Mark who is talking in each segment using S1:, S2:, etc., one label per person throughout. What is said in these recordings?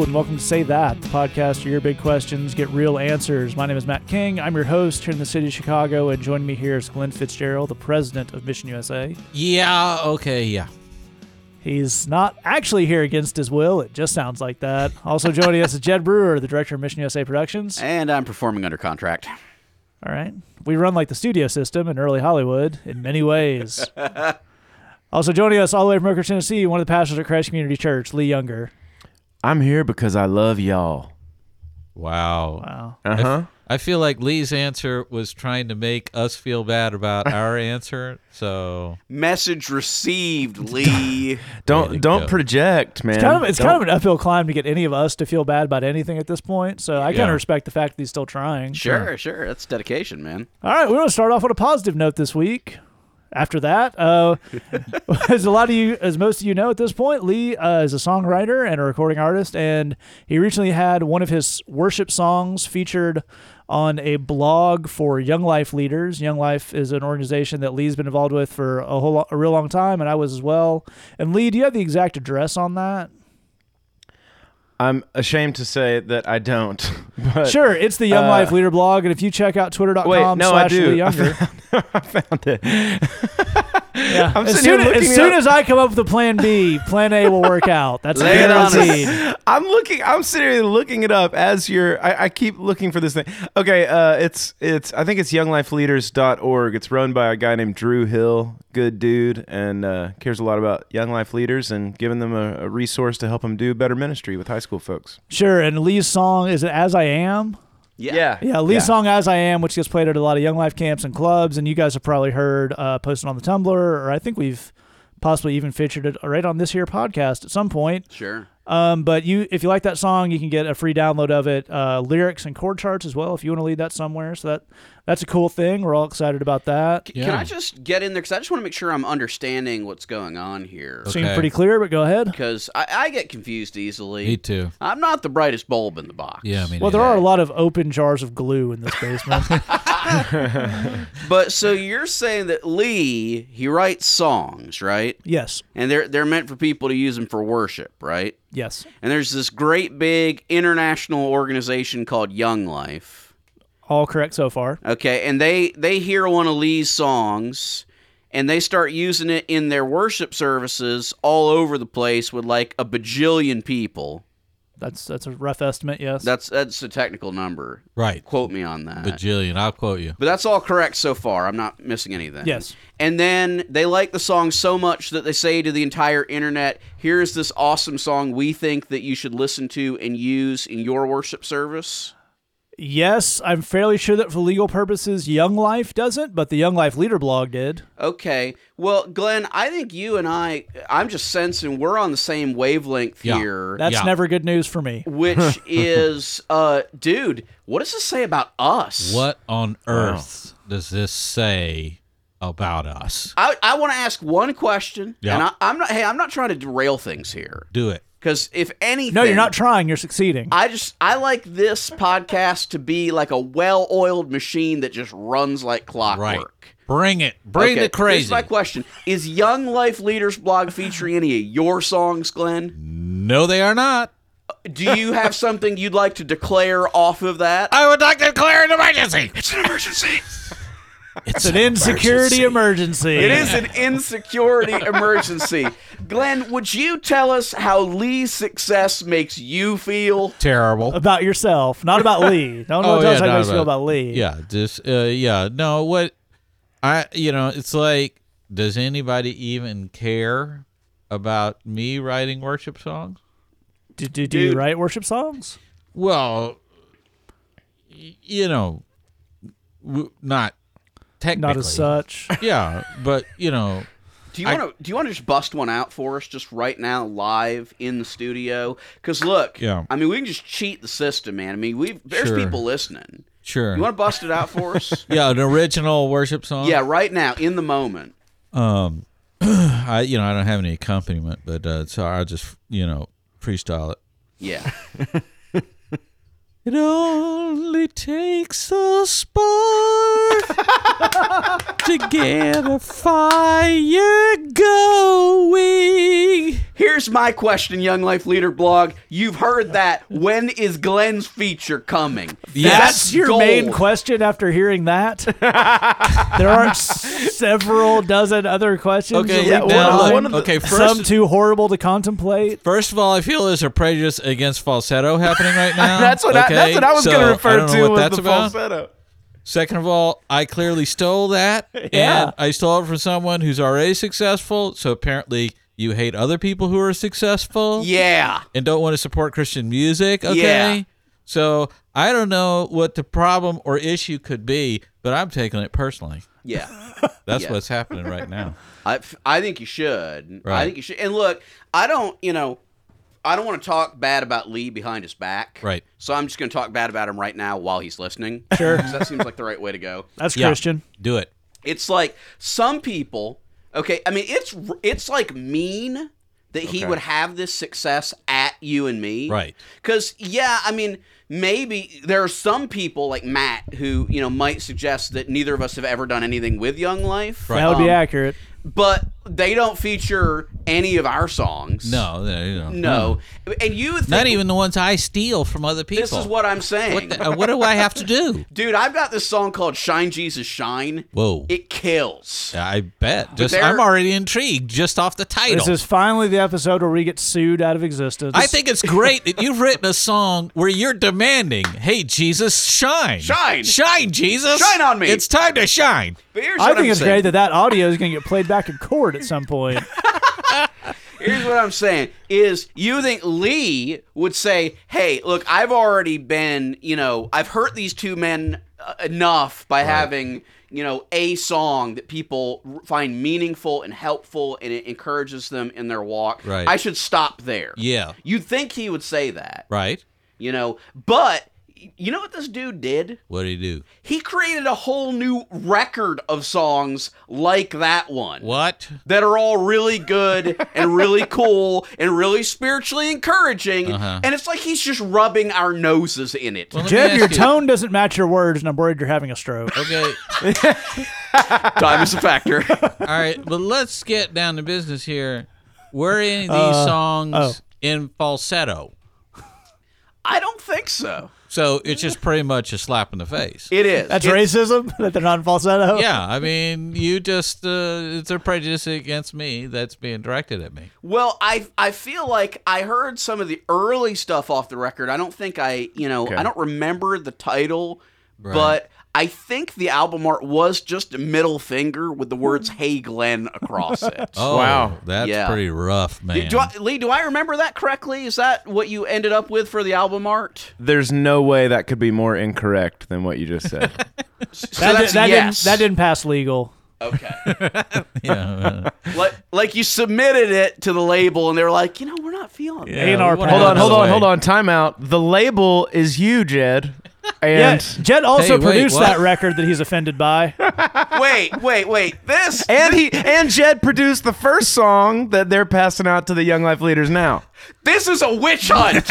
S1: Hello, and welcome to Say That, the podcast where your big questions get real answers. My name is Matt King. I'm your host here in the city of Chicago, and joining me here is Glenn Fitzgerald, the president of Mission USA.
S2: Yeah, okay, yeah.
S1: He's not actually here against his will. It just sounds like that. Also joining us is Jed Brewer, the director of Mission USA Productions.
S3: And I'm performing under contract.
S1: All right. We run like the studio system in early Hollywood in many ways. also joining us all the way from Oak Tennessee, one of the pastors at Christ Community Church, Lee Younger.
S4: I'm here because I love y'all.
S2: Wow.
S1: Wow.
S4: Uh huh.
S2: I feel like Lee's answer was trying to make us feel bad about our answer. So
S3: Message received, Lee.
S2: Way to
S4: Don't don't
S2: go.
S4: project, man.
S1: It's kind of it's kind of an uphill climb to get any of us to feel bad about anything at this point. So I kind
S2: Yeah.
S1: of respect the fact that he's still trying.
S3: sure, sure. That's dedication, man.
S1: All right, we're going to start off with a positive note this week. After that, uh, as a lot of you, as most of you know at this point, Lee uh, is a songwriter and a recording artist, and he recently had one of his worship songs featured on a blog for Young Life leaders. Young Life is an organization that Lee's been involved with for a whole a real long time, and I was as well. And Lee, do you have the exact address on that?
S4: I'm ashamed to say that I don't. But
S1: Sure, it's the Young
S4: uh,
S1: Life Leader blog, and if you check out twitter.com
S4: Wait, no, I
S1: slash Lee
S4: do. I
S1: Younger,
S4: found, I found it.
S1: yeah.
S4: I'm
S1: as soon, as, soon as I come up with a plan B, plan A will work out. That's
S3: Lay it on us.
S1: guaranteed.
S4: I'm looking. I'm sitting here looking it up as you're. I, I keep looking for this thing. Okay, uh, it's it's. I think it's younglifeleaders.org. It's run by a guy named Drew Hill. Good dude, and uh, cares a lot about young life leaders and giving them a, a resource to help them do better ministry with high school folks.
S1: Sure, and Lee's song is it "As I Am"?
S3: Yeah.
S1: Yeah, Lee's song "As I Am," which gets played at a lot of Young Life camps and clubs, and you guys have probably heard uh, posted on the Tumblr, or I think we've possibly even featured it right on this here podcast at some point.
S3: Sure.
S1: Um, but you, if you like that song, you can get a free download of it, uh, lyrics and chord charts as well, if you want to lead that somewhere. So that that's a cool thing. We're all excited about that.
S3: C- Can I just get in there? Because I just want to make sure I'm understanding what's going on here.
S2: Okay.
S1: Seemed pretty clear, but go ahead.
S3: Because I, I get confused easily.
S2: me too.
S3: I'm not the brightest bulb in the box.
S2: Yeah, I mean,
S1: Well, there are a lot of open jars of glue in this basement.
S3: But so you're saying that Lee, he writes songs, right?
S1: yes,
S3: And they're they're meant for people to use them for worship, right?
S1: yes,
S3: And there's this great big international organization called Young Life.
S1: all correct so far.
S3: Okay, and they they hear one of Lee's songs and they start using it in their worship services all over the place with like a bajillion people.
S1: That's that's a rough estimate. Yes.
S3: That's that's a technical number.
S2: right.
S3: Quote me on that.
S2: Bajillion. I'll quote you.
S3: but that's all correct so far. I'm not missing anything.
S1: Yes.
S3: And then they like the song so much that they say to the entire internet, here's this awesome song we think that you should listen to and use in your worship service.
S1: Yes, I'm fairly sure that for legal purposes, Young Life doesn't, but the Young Life Leader blog did.
S3: Okay. Well, Glenn, I think you and I, I'm just sensing we're on the same wavelength
S2: Yeah.
S3: here.
S1: That's
S2: Yeah.
S1: never good news for me.
S3: which is, uh, dude, what does this say about us?
S2: What on earth does this say about us?
S3: I, I want to ask one question,
S2: Yeah.
S3: and I, I'm not. Hey, I'm not trying to derail things here,
S2: Do it.
S3: Because if anything,
S1: No, you're not trying. You're succeeding.
S3: I just I like this podcast to be like a well-oiled machine that just runs like clockwork.
S2: Right. Bring it. Bring
S3: Okay,
S2: the crazy.
S3: Here's my question: Is Young Life Leaders blog featuring any of your songs, Glenn?
S2: no, they are not.
S3: Uh, do you have something you'd like to declare off of that?
S2: I would like to declare an emergency.
S3: It's an emergency.
S1: It's an insecurity emergency.
S3: It is an insecurity emergency. Glenn, would you tell us how Lee's success makes you feel?
S2: Terrible.
S1: about yourself, not about Lee. Don't know
S2: Oh,
S1: what
S2: yeah,
S1: else I
S2: not
S1: makes you feel
S2: about-
S1: about Lee.
S2: Yeah, just uh, yeah. No, what I you know, it's like does anybody even care about me writing worship songs?
S1: Do, do, do you write worship songs?
S2: Well, you know, not technically.
S1: Not as such.
S2: Yeah, but you know,
S3: Do you want to? Do you want to just bust one out for us, just right now, live in the studio? Because look,
S2: Yeah.
S3: I mean, we can just cheat the system, man. I mean, we there's
S2: Sure.
S3: people listening.
S2: sure.
S3: You want to bust it out for us?
S2: yeah, an original worship song.
S3: yeah, right now, in the moment.
S2: Um, I you know I don't have any accompaniment, but uh, so I'll just you know freestyle it.
S3: Yeah.
S2: It only takes a spark to get a fire going.
S3: Here's my question, Young Life Leader blog. You've heard that. When is Glenn's feature coming?
S1: That's your main question after hearing that. there aren't several dozen other questions.
S2: Okay,
S1: that
S4: yeah,
S2: now
S4: one-
S2: look,
S4: one of the-
S2: okay.
S1: some too horrible to contemplate.
S2: first of all, I feel there's a prejudice against falsetto happening right now.
S4: That's what I,
S2: okay?
S4: That's what I was
S2: So,
S4: going to refer to
S2: what that's
S4: the
S2: about.
S4: falsetto.
S2: Second of all, I clearly stole that,
S1: Yeah.
S2: and I stole it from someone who's already successful. So apparently, you hate other people who are successful.
S3: Yeah.
S2: and don't want to support Christian music, okay?
S3: Yeah.
S2: So I don't know what the problem or issue could be, but I'm taking it personally.
S3: Yeah.
S2: That's
S3: Yeah.
S2: what's happening right now.
S3: I, I think you should. I think you should. And look, I don't, you know, I don't want to talk bad about Lee behind his back.
S2: Right.
S3: So I'm just going to talk bad about him right now while he's listening.
S1: Sure.
S3: 'Cause that seems like the right way to go.
S1: That's
S2: Yeah.
S1: Christian.
S2: Do it.
S3: It's like some people. Okay, I mean it's it's like mean that he would have this success at you and me.
S2: Right.
S3: Because yeah, I mean maybe there are some people like Matt who you know might suggest that neither of us have ever done anything with Young Life.
S1: That would be
S3: Um,
S1: accurate.
S3: but they don't feature any of our songs.
S2: No, no, you know,
S3: No. And you would think,
S2: Not even the ones I steal from other people.
S3: This is what I'm saying.
S2: What, the, uh, what do I have to do?
S3: Dude, I've got this song called Shine Jesus Shine.
S2: Whoa.
S3: It kills.
S2: I bet. Just I'm already intrigued just off the title.
S1: This is finally the episode where we get sued out of existence.
S2: I think it's great that you've written a song where you're demanding, "Hey Jesus, shine,
S3: Shine.
S2: shine, Jesus,
S3: Shine on me."
S2: It's time to shine."
S3: But here's
S1: I
S3: what
S1: think
S3: I'm
S1: it's
S3: saying.
S1: great that that audio is going to get played back in at some point.
S3: Here's what I'm saying is you think Lee would say, "Hey, look, I've already been, you know, I've hurt these two men uh, enough by having, you know, a song that people find meaningful and helpful and it encourages them in their walk.
S2: Right.
S3: I should stop there."
S2: Yeah.
S3: You'd think he would say that,
S2: Right.
S3: you know, but you know what this dude did?
S2: What did he do?
S3: He created a whole new record of songs like that one
S2: What?
S3: that are all really good and really cool and really spiritually encouraging.
S2: Uh-huh.
S3: And it's like he's just rubbing our noses in it.
S2: Well, let me
S1: Jed,
S2: ask
S1: your
S2: you-
S1: tone doesn't match your words, and I'm worried you're having a stroke.
S2: Okay.
S3: Time is a factor.
S2: All right, but let's get down to business here. Were any of these
S1: Uh,
S2: songs
S1: oh.
S2: in falsetto?
S3: I don't think so.
S2: So it's just pretty much a slap in the face.
S3: It is.
S1: That's
S3: It's-
S1: racism that they're not in falsetto.
S2: Yeah, I mean, you just uh, it's a prejudice against me that's being directed at me.
S3: Well, I I feel like I heard some of the early stuff off the record. I don't think I, you know,
S4: Okay.
S3: I don't remember the title,
S2: Right.
S3: but I think the album art was just a middle finger with the words hmm. "Hey Glenn" across it.
S2: Oh,
S4: Wow.
S2: that's
S3: Yeah.
S2: pretty rough, man.
S3: Do I, Lee, do I remember that correctly? Is that what you ended up with for the album art?
S4: There's no way that could be more incorrect than what you just said.
S3: So
S1: That,
S3: that's
S1: did, that,
S3: yes.
S1: didn't, that didn't pass legal.
S3: Okay.
S2: yeah, uh,
S3: like, like you submitted it to the label, and they were like, you know, we're not feeling it.
S2: yeah,
S1: A&R Hold
S4: hold on, hold on, hold on. Time out. The label is you, Jed.
S1: Yeah, Jed also
S2: Hey, wait,
S1: produced
S2: what?
S1: that record that he's offended by.
S3: Wait, wait, wait. This
S4: and he and Jed produced the first song that they're passing out to the Young Life leaders now.
S3: this is a witch hunt.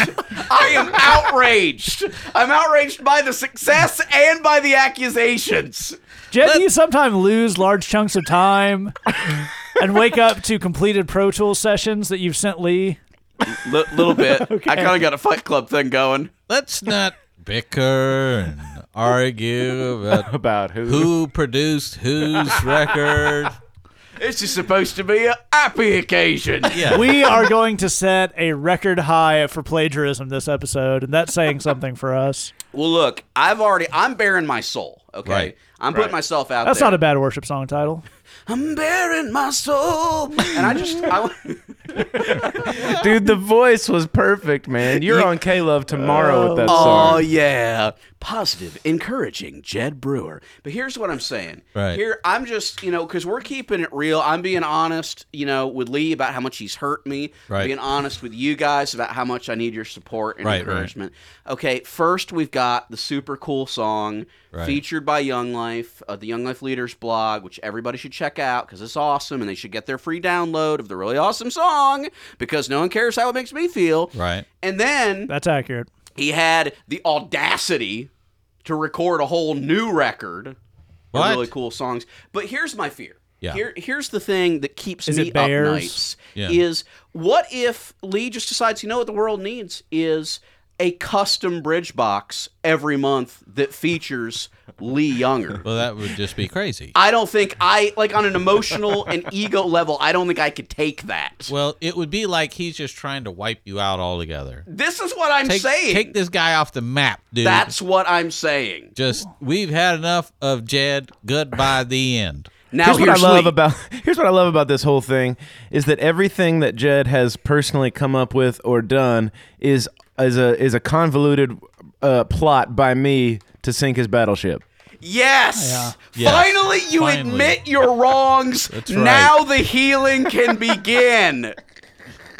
S3: I am outraged. I'm outraged by the success and by the accusations.
S1: Jed, do you sometimes lose large chunks of time and wake up to completed Pro Tools sessions that you've sent Lee?
S3: L- little bit. I kind of got a Fight Club thing going.
S2: Let's not bicker and argue about
S4: About who?
S2: who produced whose record.
S3: This is supposed to be a happy occasion.
S2: Yeah.
S1: We are going to set a record high for plagiarism this episode, and that's saying something for us.
S3: Well, look, I've already. I'm baring my soul. Okay,
S2: Right.
S3: I'm putting
S4: Right.
S3: myself out there.
S1: That's
S3: there.
S1: not a bad worship song title.
S3: I'm baring my soul, and I just. I,
S4: Dude, the voice was perfect, man. You're on K Love tomorrow with
S3: oh, that
S4: song.
S3: Oh yeah, positive, encouraging, Jed Brewer. But here's what I'm saying.
S2: Right.
S3: Here, I'm just you know because we're keeping it real. I'm being honest, you know, with Lee about how much he's hurt me.
S2: Right.
S3: Being honest with you guys about how much I need your support and
S2: Right, right.
S3: encouragement. Okay, first we've got the super cool song
S2: Right.
S3: featured by Young Life, uh, the Young Life Leaders blog, which everybody should check out because it's awesome, and they should get their free download of the really awesome song because no one cares how it makes me feel.
S2: Right.
S3: And then
S1: That's accurate.
S3: He had the audacity to record a whole new record
S2: What?
S3: of really cool songs. But here's my fear.
S2: Yeah.
S3: Here, here's the thing that keeps
S1: Is
S3: me up nights
S2: Yeah.
S3: is what if Lee just decides, you know what the world needs is a custom bridge box every month that features Lee Younger.
S2: Well, that would just be crazy.
S3: I don't think I like on an emotional and ego level. I don't think I could take that.
S2: Well, it would be like he's just trying to wipe you out altogether.
S3: This is what I'm
S2: Take,
S3: saying.
S2: take this guy off the map, dude.
S3: That's what I'm saying.
S2: just we've had enough of Jed. Goodbye, the end.
S3: Now
S4: here's what I love
S3: Lee.
S4: about here's what I love about this whole thing is that everything that Jed has personally come up with or done is is a is a convoluted uh, plot by me to sink his battleship.
S3: Yes.
S1: Yeah.
S2: Yes.
S3: Finally, you
S2: Finally.
S3: admit your wrongs.
S2: That's right.
S3: Now the healing can begin.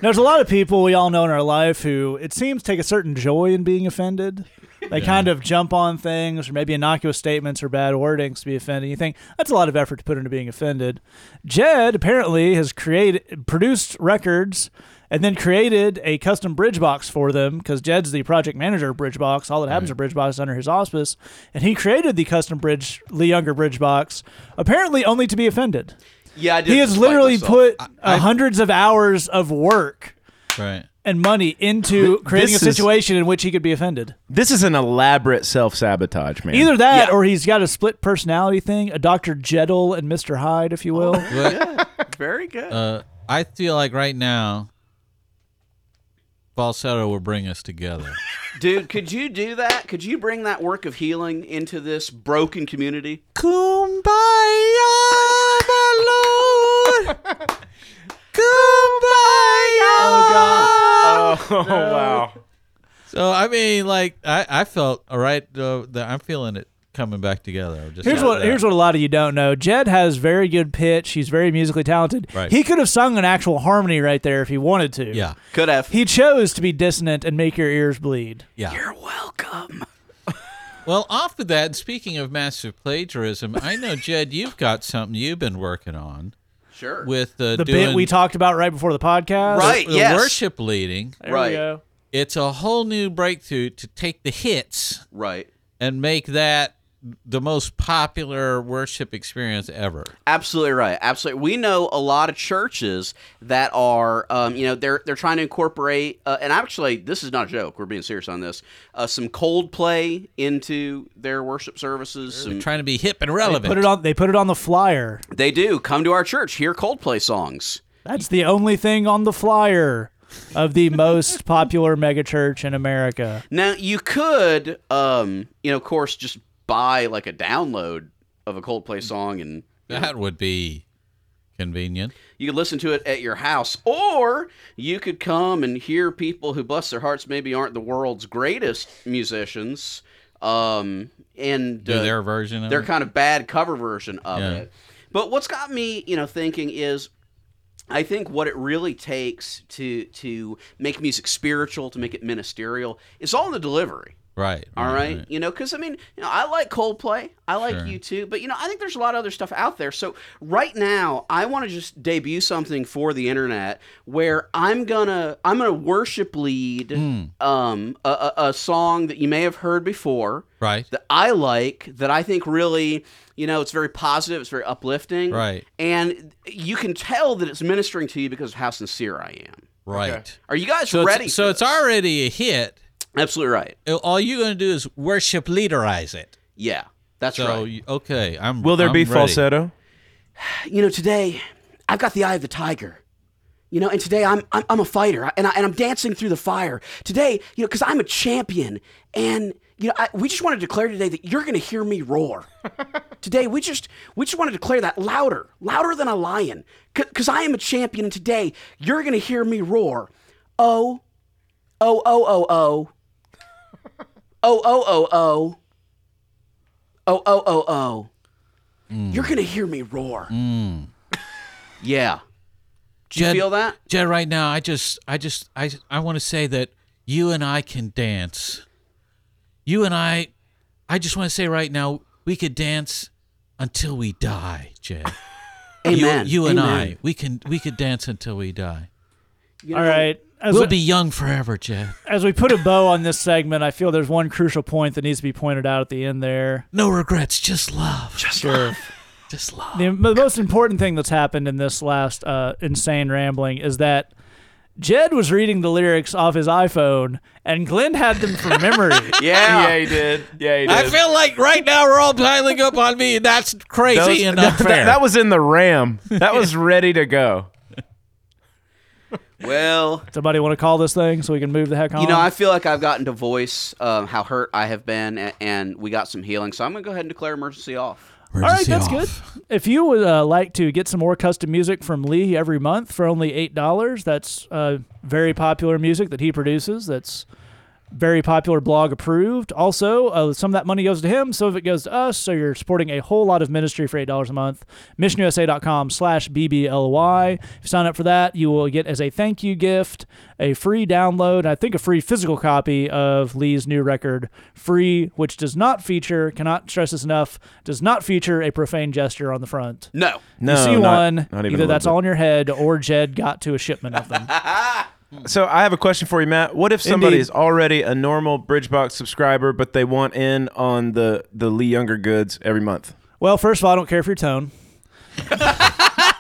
S1: There's a lot of people we all know in our life who it seems take a certain joy in being offended. They kind of jump on things or maybe innocuous statements or bad wordings to be offended. You think that's a lot of effort to put into being offended. Jed apparently has created produced records and then created a custom bridge box for them because Jed's the project manager of Bridgebox. All that happens at Bridgebox is under his auspice, and he created the custom bridge Lee Younger bridge box apparently only to be offended.
S3: Yeah, I did.
S1: He has literally
S3: myself.
S1: put uh, hundreds of hours of work
S2: Right.
S1: and money into creating a
S4: This is-
S1: situation in which he could be offended.
S4: This is an elaborate self sabotage, man.
S1: Either that
S3: Yeah.
S1: or he's got a split personality thing, a Dr. Jekyll and Mr. Hyde, if you will.
S2: But
S3: very good.
S2: uh, I feel like right now, falsetto will bring us together.
S3: Dude, could you do that? Could you bring that work of healing into this broken community?
S2: Kumbaya, my lord. Kumbaya.
S4: Oh, God. Oh, wow.
S2: So I mean, like I, I felt all right. Uh, that I'm feeling it coming back together. Just
S1: Here's what here's what a lot of you don't know. Jed has very good pitch. He's very musically talented.
S2: Right.
S1: He could have sung an actual harmony right there if he wanted to.
S2: Yeah,
S3: Could have.
S1: He chose to be dissonant and make your ears bleed.
S2: yeah.
S3: You're welcome.
S2: Well, off of that, speaking of massive plagiarism, I know Jed, you've got something you've been working on
S3: Sure.
S2: with uh,
S1: The
S2: doing
S1: bit we talked about right before the podcast.
S3: Right.
S2: the
S3: yes.
S2: worship leading.
S1: There
S3: Right.
S1: we go.
S2: It's a whole new breakthrough to take the hits
S3: right.
S2: and make that the most popular worship experience ever.
S3: Absolutely right. Absolutely. We know a lot of churches that are, um, you know, they're they're trying to incorporate, uh, and actually, this is not a joke. We're being serious on this. Uh, some Coldplay into their worship services. Some,
S2: Trying to be hip and relevant.
S1: They
S2: relevant.
S1: put it on they put it on the flyer.
S3: they do come to our church, hear Coldplay songs.
S1: That's the only thing on the flyer of the most popular megachurch in America.
S3: Now you could, um, you know, of course, just buy like a download of a Coldplay song and
S2: that would be convenient.
S3: You could listen to it at your house, or you could come and hear people who, bless their hearts, maybe aren't the world's greatest musicians, um, and
S2: Do
S3: uh,
S2: their version of
S3: their
S2: it.
S3: kind of bad cover version of
S2: Yeah.
S3: it. But what's got me, you know, thinking is. I think what it really takes to to make music spiritual, to make it ministerial, is all in the delivery.
S2: Right.
S3: All right, you know, because I mean, you know, I like Coldplay, I like
S2: Sure.
S3: U2, but you know, I think there's a lot of other stuff out there. So right now, I want to just debut something for the internet where I'm gonna I'm gonna worship lead
S2: Hmm.
S3: um a, a, a song that you may have heard before
S2: Right.
S3: that I like that I think really you know it's very positive, it's very uplifting,
S2: Right.
S3: and you can tell that it's ministering to you because of how sincere I am.
S2: Right.
S3: Are you guys
S2: So
S3: ready?
S2: it's, so
S3: for
S2: it's already a hit.
S3: Absolutely right.
S2: Uh, all you're going to do is worship leaderize it.
S3: Yeah, that's
S2: So
S3: right.
S2: okay, I'm.
S4: Will there
S2: I'm
S4: be
S2: ready.
S4: falsetto?
S3: you know, today I've got the eye of the tiger. You know, and today I'm I'm, I'm a fighter, and I, and I'm dancing through the fire. Today, you know, because I'm a champion, and you know, I, we just want to declare today that you're going to hear me roar. today, we just we just want to declare that louder, louder than a lion, because I am a champion, and today you're going to hear me roar. Oh, oh, oh, oh, oh, oh, oh, oh, oh, oh, oh, oh, oh. Mm. You're going to hear me roar. Mm. Yeah. Do you
S2: Jed-
S3: feel that?
S2: Jed, right now, I just, I just, I, I want to say that you and I can dance. You and I, I just want to say right now, we could dance until we die, Jed.
S3: Amen.
S2: You, you and
S3: Amen.
S2: I, we can, we could dance until we die.
S3: You know,
S1: right. As,
S2: We'll
S1: we,
S2: be young forever, Jed.
S1: as we put a bow on this segment, I feel there's one crucial point that needs to be pointed out at the end there.
S2: No regrets, just love.
S1: Just Sure.
S2: Just love.
S1: the, the most important thing that's happened in this last uh, insane rambling is that Jed was reading the lyrics off his iPhone, and Glenn had them from memory.
S3: Yeah.
S4: yeah, he did. Yeah, he did.
S2: I feel like right now we're all piling up on me, and that's crazy
S4: Those-
S2: and
S4: that,
S2: unfair.
S4: that was in the RAM. That was ready to go.
S3: Well,
S1: Somebody want to call this thing so we can move the heck on?
S3: you know, I feel like I've gotten to voice um, how hurt I have been, and, and we got some healing. So I'm gonna go ahead and declare emergency off.
S1: All right, that's good. If you would uh, like to get some more custom music from Lee every month for only eight dollars, that's uh, very popular music that he produces. That's very popular blog approved. Also, uh, some of that money goes to him, some of it goes to us. So you're supporting a whole lot of ministry for eight dollars a month. MissionUSA.com slash BBLY. If you sign up for that, you will get as a thank you gift a free download, I think a free physical copy of Lee's new record, Free, which does not feature, cannot stress this enough, does not feature a profane gesture on the front.
S3: No.
S4: No,
S1: you see
S4: not-
S1: one,
S4: not even a
S1: either that's
S4: bit.
S1: all in your head or Jed got to a shipment of them.
S4: So I have a question for you, Matt. What if somebody
S1: Indeed.
S4: is already a normal Bridgebox subscriber, but they want in on the the Lee Younger goods every month?
S1: well, first of all, I don't care for your tone.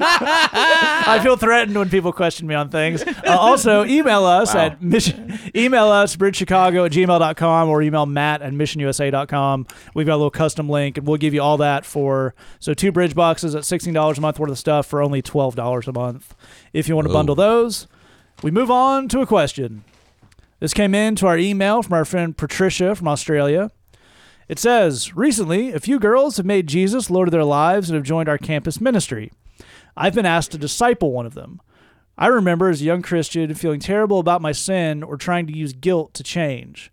S1: I feel threatened when people question me on things. Uh, also, email us
S4: Wow.
S1: at mission, email us bridgechicago at gmail.com or email matt at missionusa.com. We've got a little custom link and we'll give you all that for so two bridge boxes at $16 a month worth of stuff for only $12 a month. If you want to bundle those, we move on to a question. This came in to our email from our friend Patricia from Australia. It says, Recently, a few girls have made Jesus Lord of their lives and have joined our campus ministry. I've been asked to disciple one of them. I remember as a young Christian feeling terrible about my sin or trying to use guilt to change.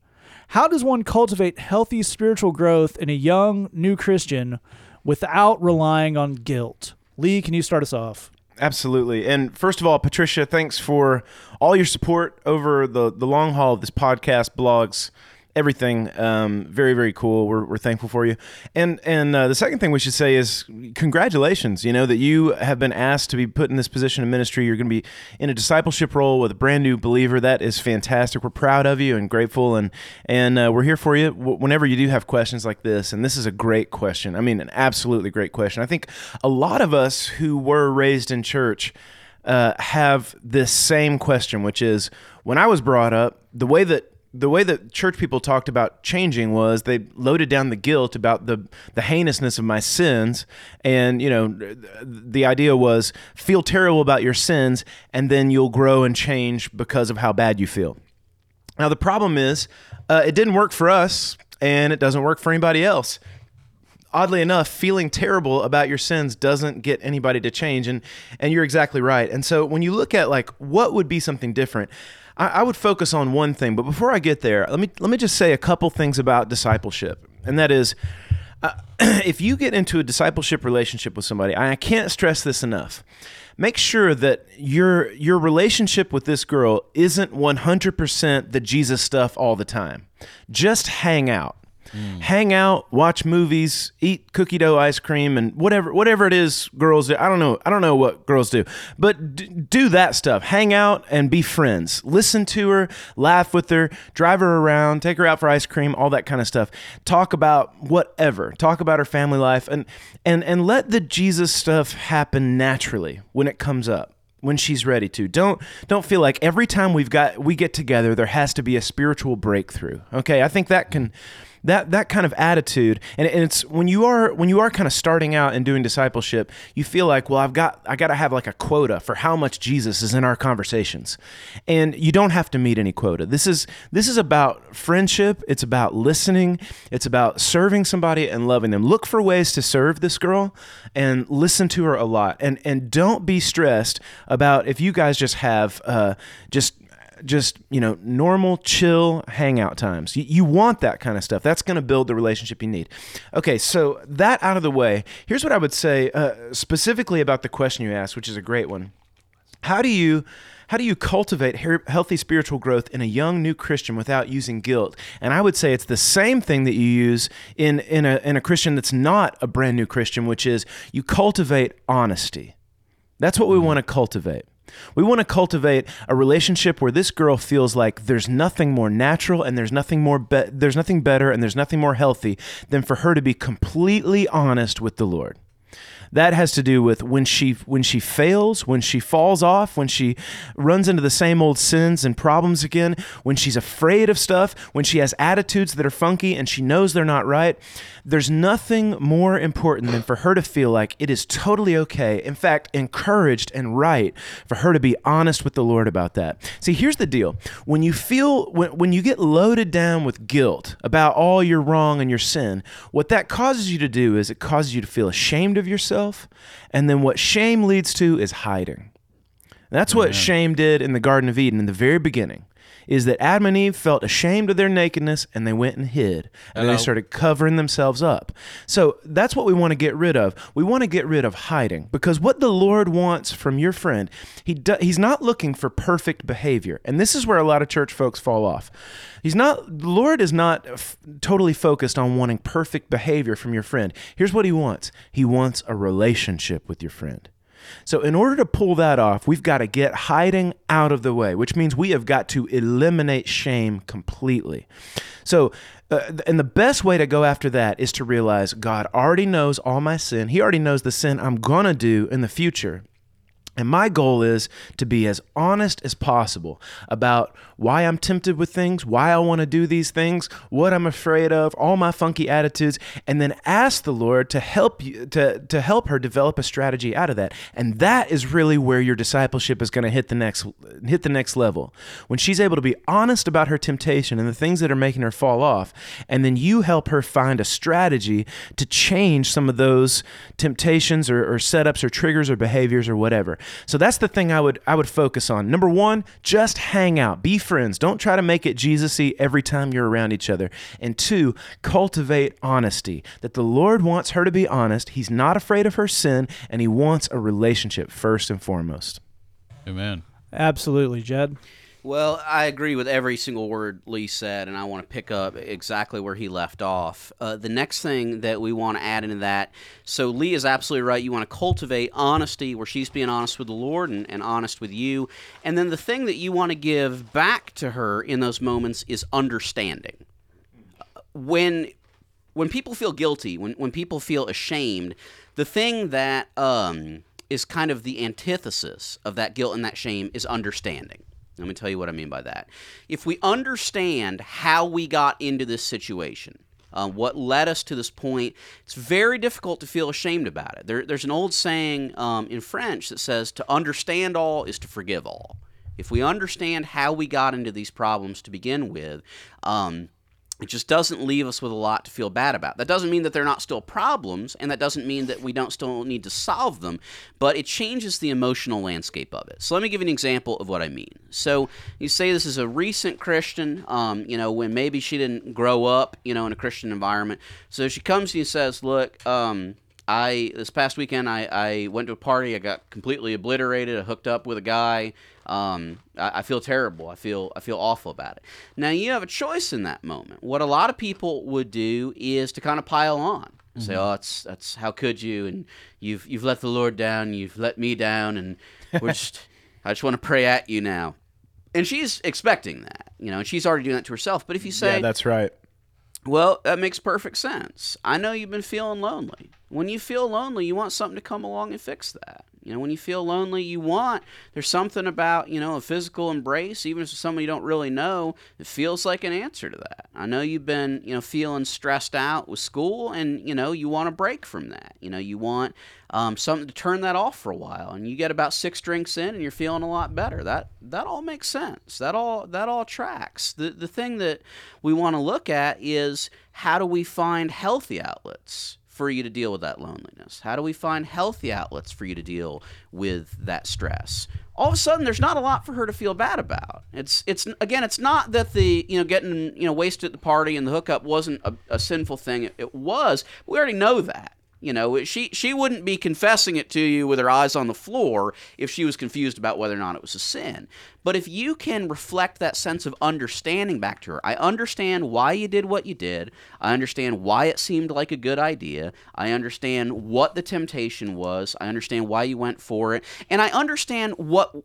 S1: How does one cultivate healthy spiritual growth in a young, new Christian without relying on guilt? Lee, can you start us off?
S4: Absolutely. And first of all, Patricia, thanks for all your support over the, the long haul of this podcast, blogs, everything. Um, very, very cool. We're, we're thankful for you. And and uh, the second thing we should say is congratulations. You know that you have been asked to be put in this position of ministry. You're going to be in a discipleship role with a brand new believer. That is fantastic. We're proud of you and grateful. And and uh, we're here for you whenever you do have questions like this. And this is a great question. I mean, an absolutely great question. I think a lot of us who were raised in church uh, have this same question, which is when I was brought up, the way that the way that church people talked about changing was they loaded down the guilt about the the heinousness of my sins, and you know the idea was feel terrible about your sins, and then you'll grow and change because of how bad you feel. Now the problem is, uh, it didn't work for us, and it doesn't work for anybody else oddly enough, feeling terrible about your sins doesn't get anybody to change. And and you're exactly right. And so when you look at like what would be something different, I, I would focus on one thing. But before I get there, let me let me just say a couple things about discipleship, and that is. Uh, if you get into a discipleship relationship with somebody, I can't stress this enough. Make sure that your your relationship with this girl isn't 100% the Jesus stuff all the time. Just hang out Mm. hang out, watch movies, eat cookie dough ice cream, and whatever whatever it is girls do. I don't know. I don't know what girls do, but d- do that stuff. Hang out and be friends. Listen to her, laugh with her, drive her around, take her out for ice cream, all that kind of stuff. Talk about whatever. Talk about her family life, and and and let the Jesus stuff happen naturally when it comes up when she's ready to. Don't don't feel like every time we've got we get together there has to be a spiritual breakthrough. Okay? I think that can that that kind of attitude. And, it's when you are when you are kind of starting out and doing discipleship you feel like well i've got i got to have like a quota for how much jesus is in our conversations. And you don't have to meet any quota. This is this is about friendship. It's about listening. It's about serving somebody and loving them. Look for ways to serve this girl and listen to her a lot. And and don't be stressed about if you guys just have uh just just you know normal chill hangout times you, you want that kind of stuff that's going to build the relationship you need okay so that out of the way here's what i would say uh, specifically about the question you asked which is a great one how do you how do you cultivate healthy spiritual growth in a young new Christian without using guilt? And I would say it's the same thing that you use in in a in a Christian that's not a brand new Christian, which is you cultivate honesty. That's what we want to cultivate. We want to cultivate a relationship where this girl feels like there's nothing more natural and there's nothing more be- there's nothing better and there's nothing more healthy than for her to be completely honest with the Lord. That has to do with when she when she fails, when she falls off, when she runs into the same old sins and problems again, when she's afraid of stuff, when she has attitudes that are funky and she knows they're not right. There's nothing more important than for her to feel like it is totally okay, in fact, encouraged and right for her to be honest with the Lord about that. See, here's the deal. When you feel when, when you get loaded down with guilt about all your wrong and your sin, what that causes you to do is it causes you to feel ashamed of yourself, and then what shame leads to is hiding. That's what shame did in the Garden of Eden in the very beginning. Is that Adam and Eve felt ashamed of their nakedness and they went and hid and they started covering themselves up. So that's what we want to get rid of. We want to get rid of hiding because what the Lord wants from your friend, he do, he's not looking for perfect behavior. And this is where a lot of church folks fall off. He's not the Lord is not f- totally focused on wanting perfect behavior from your friend. Here's what he wants. He wants a relationship with your friend. So, in order to pull that off, we've got to get hiding out of the way, which means we have got to eliminate shame completely. So, uh, and the best way to go after that is to realize God already knows all my sin. He already knows the sin I'm going to do in the future. And my goal is to be as honest as possible about why I'm tempted with things, why I want to do these things, what I'm afraid of, all my funky attitudes, and then ask the Lord to help you to, to help her develop a strategy out of that. And that is really where your discipleship is going to hit the next hit the next level. When she's able to be honest about her temptation and the things that are making her fall off, and then you help her find a strategy to change some of those temptations or, or setups or triggers or behaviors or whatever. So that's the thing I would I would focus on. Number one, just hang out, be friends. Don't try to make it Jesus-y every time you're around each other. And two, cultivate honesty. That the Lord wants her to be honest. He's not afraid of her sin, and he wants a relationship first and foremost.
S2: Amen.
S1: Absolutely, Jed.
S3: Well, I agree with every single word Lee said, and I want to pick up exactly where he left off. Uh, the next thing that we want to add into that so Lee is absolutely right. You want to cultivate honesty where she's being honest with the Lord and, and honest with you. And then the thing that you want to give back to her in those moments is understanding. When when people feel guilty, when, when people feel ashamed, the thing that um, is kind of the antithesis of that guilt and that shame is understanding. Let me tell you what I mean by that. If we understand how we got into this situation, uh, what led us to this point, it's very difficult to feel ashamed about it. There, there's an old saying um, in French that says, to understand all is to forgive all. If we understand how we got into these problems to begin with, um, it just doesn't leave us with a lot to feel bad about. That doesn't mean that they're not still problems, and that doesn't mean that we don't still need to solve them, but it changes the emotional landscape of it. So let me give you an example of what I mean. So you say this is a recent Christian, um, you know, when maybe she didn't grow up, you know, in a Christian environment. So she comes to you and says, "Look, um, I this past weekend I, I went to a party. I got completely obliterated. I hooked up with a guy. Um, I, I feel terrible. I feel I feel awful about it. Now you have a choice in that moment. What a lot of people would do is to kind of pile on. Say, oh, that's that's how could you? And you've you've let the Lord down. You've let me down, and we're just I just want to pray at you now. And she's expecting that, you know, and she's already doing that to herself. But if you say,
S4: yeah, that's right.
S3: well, that makes perfect sense. I know you've been feeling lonely. When you feel lonely, you want something to come along and fix that. You know, when you feel lonely, you want there's something about, you know, a physical embrace, even if it's someone you don't really know, it feels like an answer to that. I know you've been, you know, feeling stressed out with school and, you know, you want a break from that. You know, you want um, something to turn that off for a while and you get about six drinks in and you're feeling a lot better. That that all makes sense. That all that all tracks. The the thing that we want to look at is how do we find healthy outlets for you to deal with that loneliness? How do we find healthy outlets for you to deal with that stress? All of a sudden, there's not a lot for her to feel bad about. It's it's again, it's not that the you know getting you know wasted at the party and the hookup wasn't a, a sinful thing. It, it was. We already know that. You know, she she wouldn't be confessing it to you with her eyes on the floor if she was confused about whether or not it was a sin. But if you can reflect that sense of understanding back to her, I understand why you did what you did. I understand why it seemed like a good idea. I understand what the temptation was. I understand why you went for it. And I understand what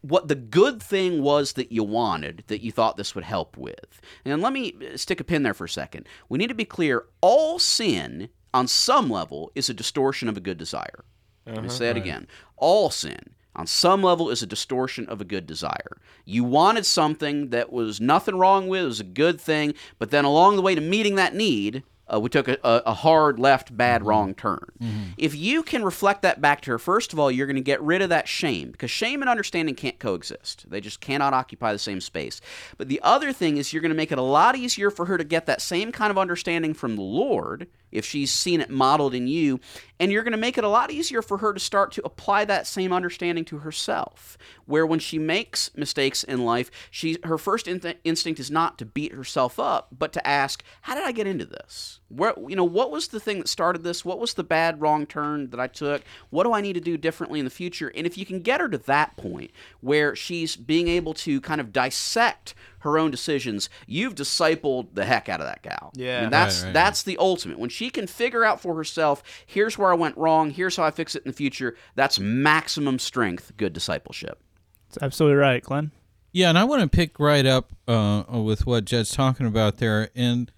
S3: what the good thing was that you wanted that you thought this would help with. And let me uh, stick a pin there for a second. We need to be clear all sin on some level is a distortion of a good desire. Let me uh-huh. say it again. All sin, on some level, is a distortion of a good desire. You wanted something that was nothing wrong with, it was a good thing, but then along the way to meeting that need, uh, we took a, a, a hard left, bad, mm-hmm. wrong turn. Mm-hmm. If you can reflect that back to her, first of all, you're going to get rid of that shame because shame and understanding can't coexist. They just cannot occupy the same space. But the other thing is, you're going to make it a lot easier for her to get that same kind of understanding from the Lord if she's seen it modeled in you. And you're going to make it a lot easier for her to start to apply that same understanding to herself. Where when she makes mistakes in life, she her first in- instinct is not to beat herself up, but to ask, "How did I get into this? Where you know what was the thing that started this? What was the bad wrong turn that I took? What do I need to do differently in the future?" And if you can get her to that point where she's being able to kind of dissect her own decisions, you've discipled the heck out of that gal.
S4: Yeah.
S3: I mean, that's
S2: Right, right,
S3: that's the ultimate. When she can figure out for herself, here's where I went wrong, here's how I fix it in the future. That's maximum strength, good discipleship.
S1: That's absolutely right, Glenn.
S2: Yeah, and I want to pick right up uh, with what Jed's talking about there. And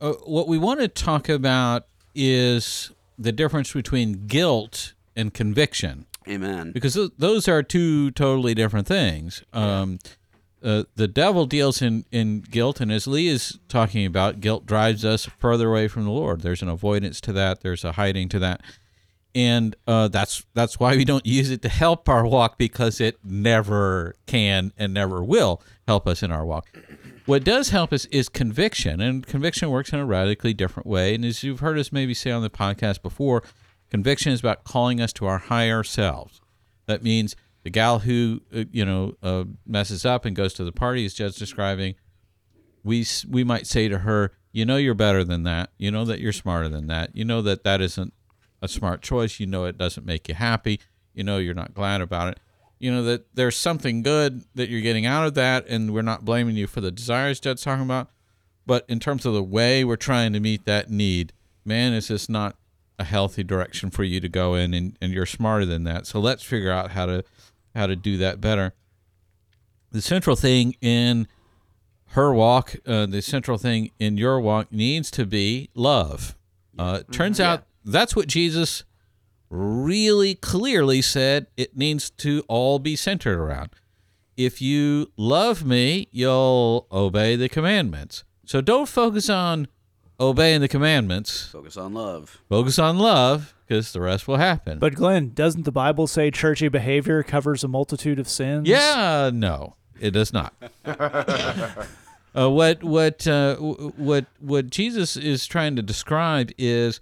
S2: uh, what we want to talk about is the difference between guilt and conviction,
S3: Amen.
S2: because th- those are two totally different things. Um, uh, the devil deals in, in guilt, and as Lee is talking about, guilt drives us further away from the Lord. There's an avoidance to that. There's a hiding to that, and uh, that's that's why we don't use it to help our walk because it never can and never will help us in our walk. What does help us is conviction, and conviction works in a radically different way. And as you've heard us maybe say on the podcast before, conviction is about calling us to our higher selves. That means the gal who uh, you know uh, messes up and goes to the party, as Jed's describing, we we might say to her, "You know you're better than that. You know that you're smarter than that. You know that that isn't a smart choice. You know it doesn't make you happy. You know you're not glad about it. You know that there's something good that you're getting out of that, and we're not blaming you for the desires Jed's talking about. But in terms of the way we're trying to meet that need, man, is this not a healthy direction for you to go in, and, and you're smarter than that. So let's figure out how to how to do that better. The central thing in her walk, uh, the central thing in your walk needs to be love. Uh, it turns out that's what Jesus really clearly said it needs to all be centered around. If you love me, you'll obey the commandments. So don't focus on obeying the commandments.
S3: Focus on love.
S2: Focus on love because the rest will happen.
S1: But Glenn, doesn't the Bible say churchy behavior covers a multitude of sins?
S2: Yeah, no, it does not. uh, what what uh, what what Jesus is trying to describe is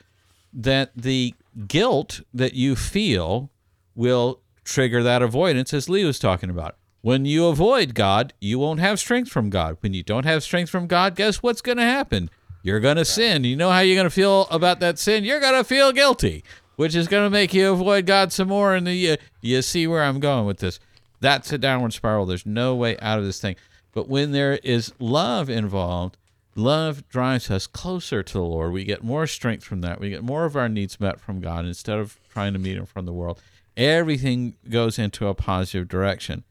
S2: that the guilt that you feel will trigger that avoidance, as Lee was talking about. When you avoid God, you won't have strength from God. When you don't have strength from God, guess what's going to happen? You're going to sin. You know how you're going to feel about that sin? You're going to feel guilty, which is going to make you avoid God some more. And you, you see where I'm going with this. That's a downward spiral. There's no way out of this thing. But when there is love involved, love drives us closer to the Lord. We get more strength from that. We get more of our needs met from God instead of trying to meet them from the world. Everything goes into a positive direction.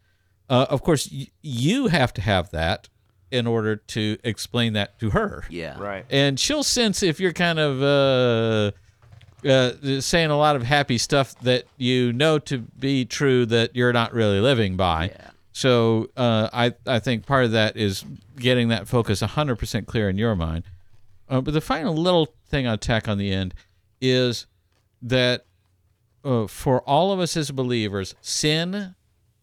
S2: Uh, of course, y- you have to have that in order to explain that to her.
S3: Yeah.
S4: Right.
S2: And she'll sense if you're kind of uh, uh, saying a lot of happy stuff that you know to be true that you're not really living by.
S3: Yeah.
S2: So uh, I I think part of that is getting that focus 100% clear in your mind. Uh, but the final little thing I'll tack on the end is that uh, for all of us as believers, sin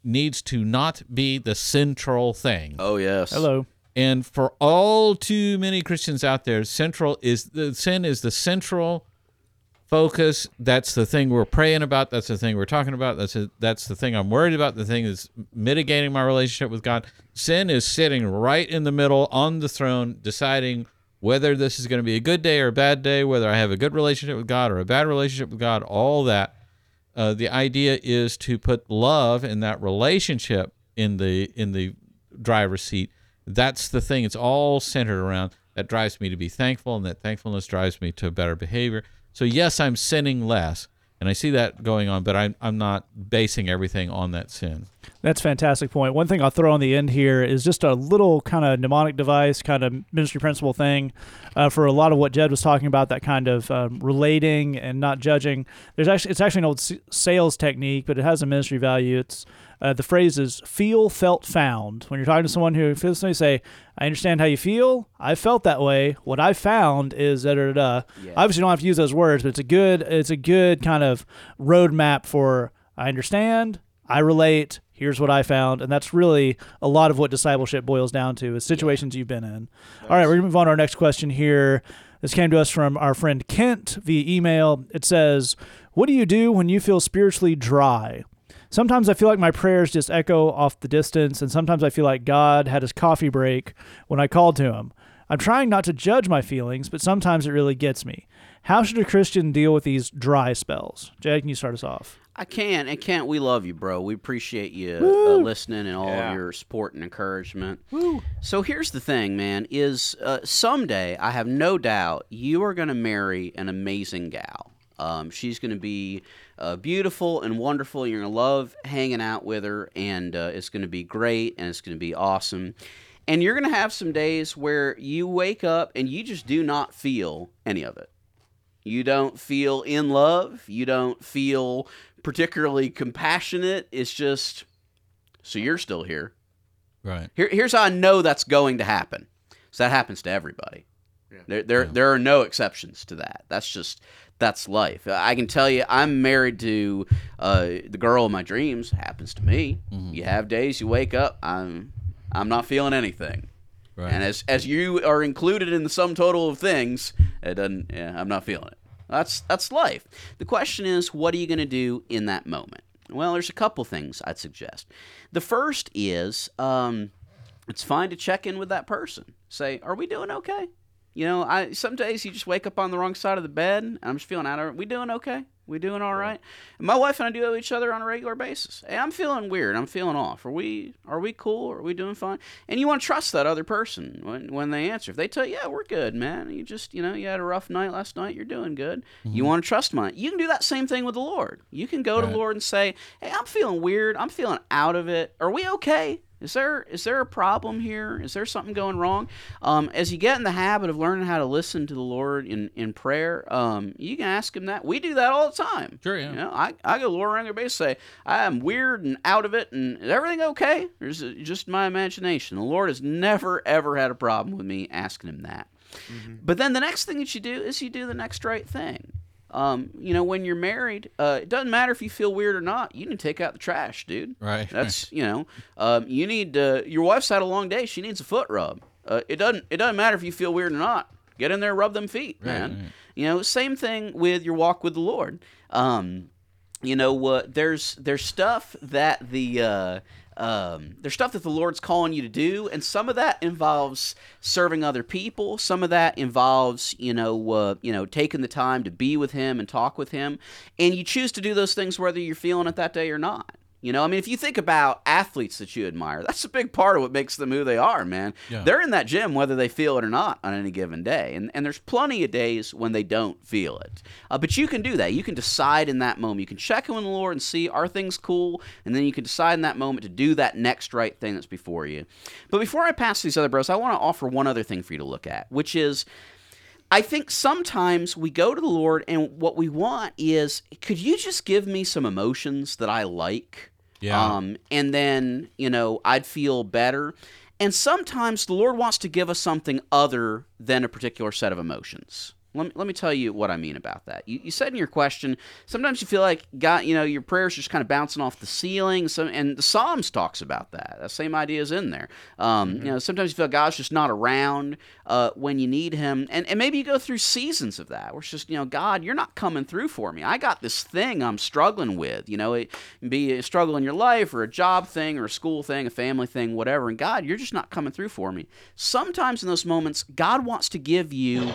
S2: needs to not be the central thing.
S3: Oh yes.
S1: Hello.
S2: And for all too many Christians out there, central is the sin is the central focus. That's the thing we're praying about. That's the thing we're talking about. That's a, that's the thing I'm worried about. The thing is mitigating my relationship with God. Sin is sitting right in the middle on the throne, deciding whether this is going to be a good day or a bad day, whether I have a good relationship with God or a bad relationship with God. All that. Uh, the idea is to put love in that relationship in the in the driver's seat. That's the thing. It's all centered around that drives me to be thankful, and that thankfulness drives me to better behavior. So yes, I'm sinning less, and I see that going on, but I'm I'm not basing everything on that sin.
S1: That's fantastic point. One thing I'll throw on the end here is just a little kind of mnemonic device, kind of ministry principle thing uh, for a lot of what Jed was talking about, that kind of um, relating and not judging. There's actually it's actually an old sales technique, but it has a ministry value. It's uh, the phrase is feel, felt, found. When you're talking to someone who feels something, say, I understand how you feel. I felt that way. What I found is da da da.
S3: Yeah.
S1: Obviously, you don't have to use those words, but it's a good it's a good kind of roadmap for I understand, I relate. Here's what I found, and that's really a lot of what discipleship boils down to: is situations you've been in. All right, we're gonna move on to our next question here. This came to us from our friend Kent via email. It says, "What do you do when you feel spiritually dry?" Sometimes I feel like my prayers just echo off the distance, and sometimes I feel like God had his coffee break when I called to him. I'm trying not to judge my feelings, but sometimes it really gets me. How should a Christian deal with these dry spells? Jay, can you start us off?
S3: I can and can't. we love you, bro. We appreciate you uh, listening and all
S4: Yeah.
S3: of your support and encouragement. So here's the thing, man: is uh, someday I have no doubt you are going to marry an amazing gal. Um, she's going to be uh, beautiful and wonderful. You're going to love hanging out with her, and uh, it's going to be great, and it's going to be awesome. And you're going to have some days where you wake up and you just do not feel any of it. You don't feel in love. You don't feel particularly compassionate. It's just, so you're still here.
S2: Right.
S3: Here, here's how I know that's going to happen. So that happens to everybody. There, there, there are no exceptions to that. That's just that's life. I can tell you, I'm married to uh, the girl of my dreams. Happens to me. You have days you wake up, I'm, I'm not feeling anything.
S2: Right.
S3: And as as you are included in the sum total of things, it doesn't. Yeah, I'm not feeling it. That's that's life. The question is, what are you going to do in that moment? Well, there's a couple things I'd suggest. The first is, um, it's fine to check in with that person. Say, are we doing okay? You know, I some days you just wake up on the wrong side of the bed, and I'm just feeling out of it. We doing okay? We doing all right? And my wife and I do have each other on a regular basis. Hey, I'm feeling weird. I'm feeling off. Are we are we cool? Are we doing fine? And you want to trust that other person when when they answer. If they tell you, yeah, we're good, man. You just you know you had a rough night last night. You're doing good. You mm-hmm. want to trust mine. You can do that same thing with the Lord. You can go to the Lord and say, hey, I'm feeling weird. I'm feeling out of it. Are we okay? Is there is there a problem here? Is there something going wrong? Um, as you get in the habit of learning how to listen to the Lord in, in prayer, um, you can ask Him that. We do that all the time.
S2: Sure, yeah.
S3: You know, I, I go to the Lord on a regular basis say, I am weird and out of it, and is everything okay? Or is it just my imagination? The Lord has never, ever had a problem with me asking Him that. But then the next thing that you do is you do the next right thing. Um, you know, when you're married, uh, it doesn't matter if you feel weird or not. You need to take out the trash, dude.
S2: Right.
S3: That's you know, um, you need uh, your wife's had a long day. She needs a foot rub. Uh, it doesn't it doesn't matter if you feel weird or not. Get in there, rub them feet,
S2: Right,
S3: man.
S2: right.
S3: You know, same thing with your walk with the Lord. Um, you know, uh, there's there's stuff that the uh, um, there's stuff that the Lord's calling you to do, and some of that involves serving other people. Some of that involves, you know, uh, you know, taking the time to be with Him and talk with Him, and you choose to do those things whether you're feeling it that day or not. You know, I mean, if you think about athletes that you admire, that's a big part of what makes them who they are, man.
S2: Yeah.
S3: They're in that gym whether they feel it or not on any given day. And, and there's plenty of days when they don't feel it. Uh, but you can do that. You can decide in that moment. You can check in with the Lord and see, are things cool? And then you can decide in that moment to do that next right thing that's before you. But before I pass these other bros, I want to offer one other thing for you to look at, which is. I think sometimes we go to the Lord and what we want is, could you just give me some emotions that I like?
S2: Yeah.
S3: Um, and then, you know, I'd feel better. And sometimes the Lord wants to give us something other than a particular set of emotions. Let me, let me tell you what I mean about that. You, you said in your question, sometimes you feel like God, you know, your prayers just kind of bouncing off the ceiling. Some, and the Psalms talks about that. That same idea is in there. Um, You know, sometimes you feel God's just not around uh, when you need Him, and and maybe you go through seasons of that where it's just you know, God, you're not coming through for me. I got this thing I'm struggling with. You know, it be a struggle in your life or a job thing or a school thing, a family thing, whatever. And God, you're just not coming through for me. Sometimes in those moments, God wants to give you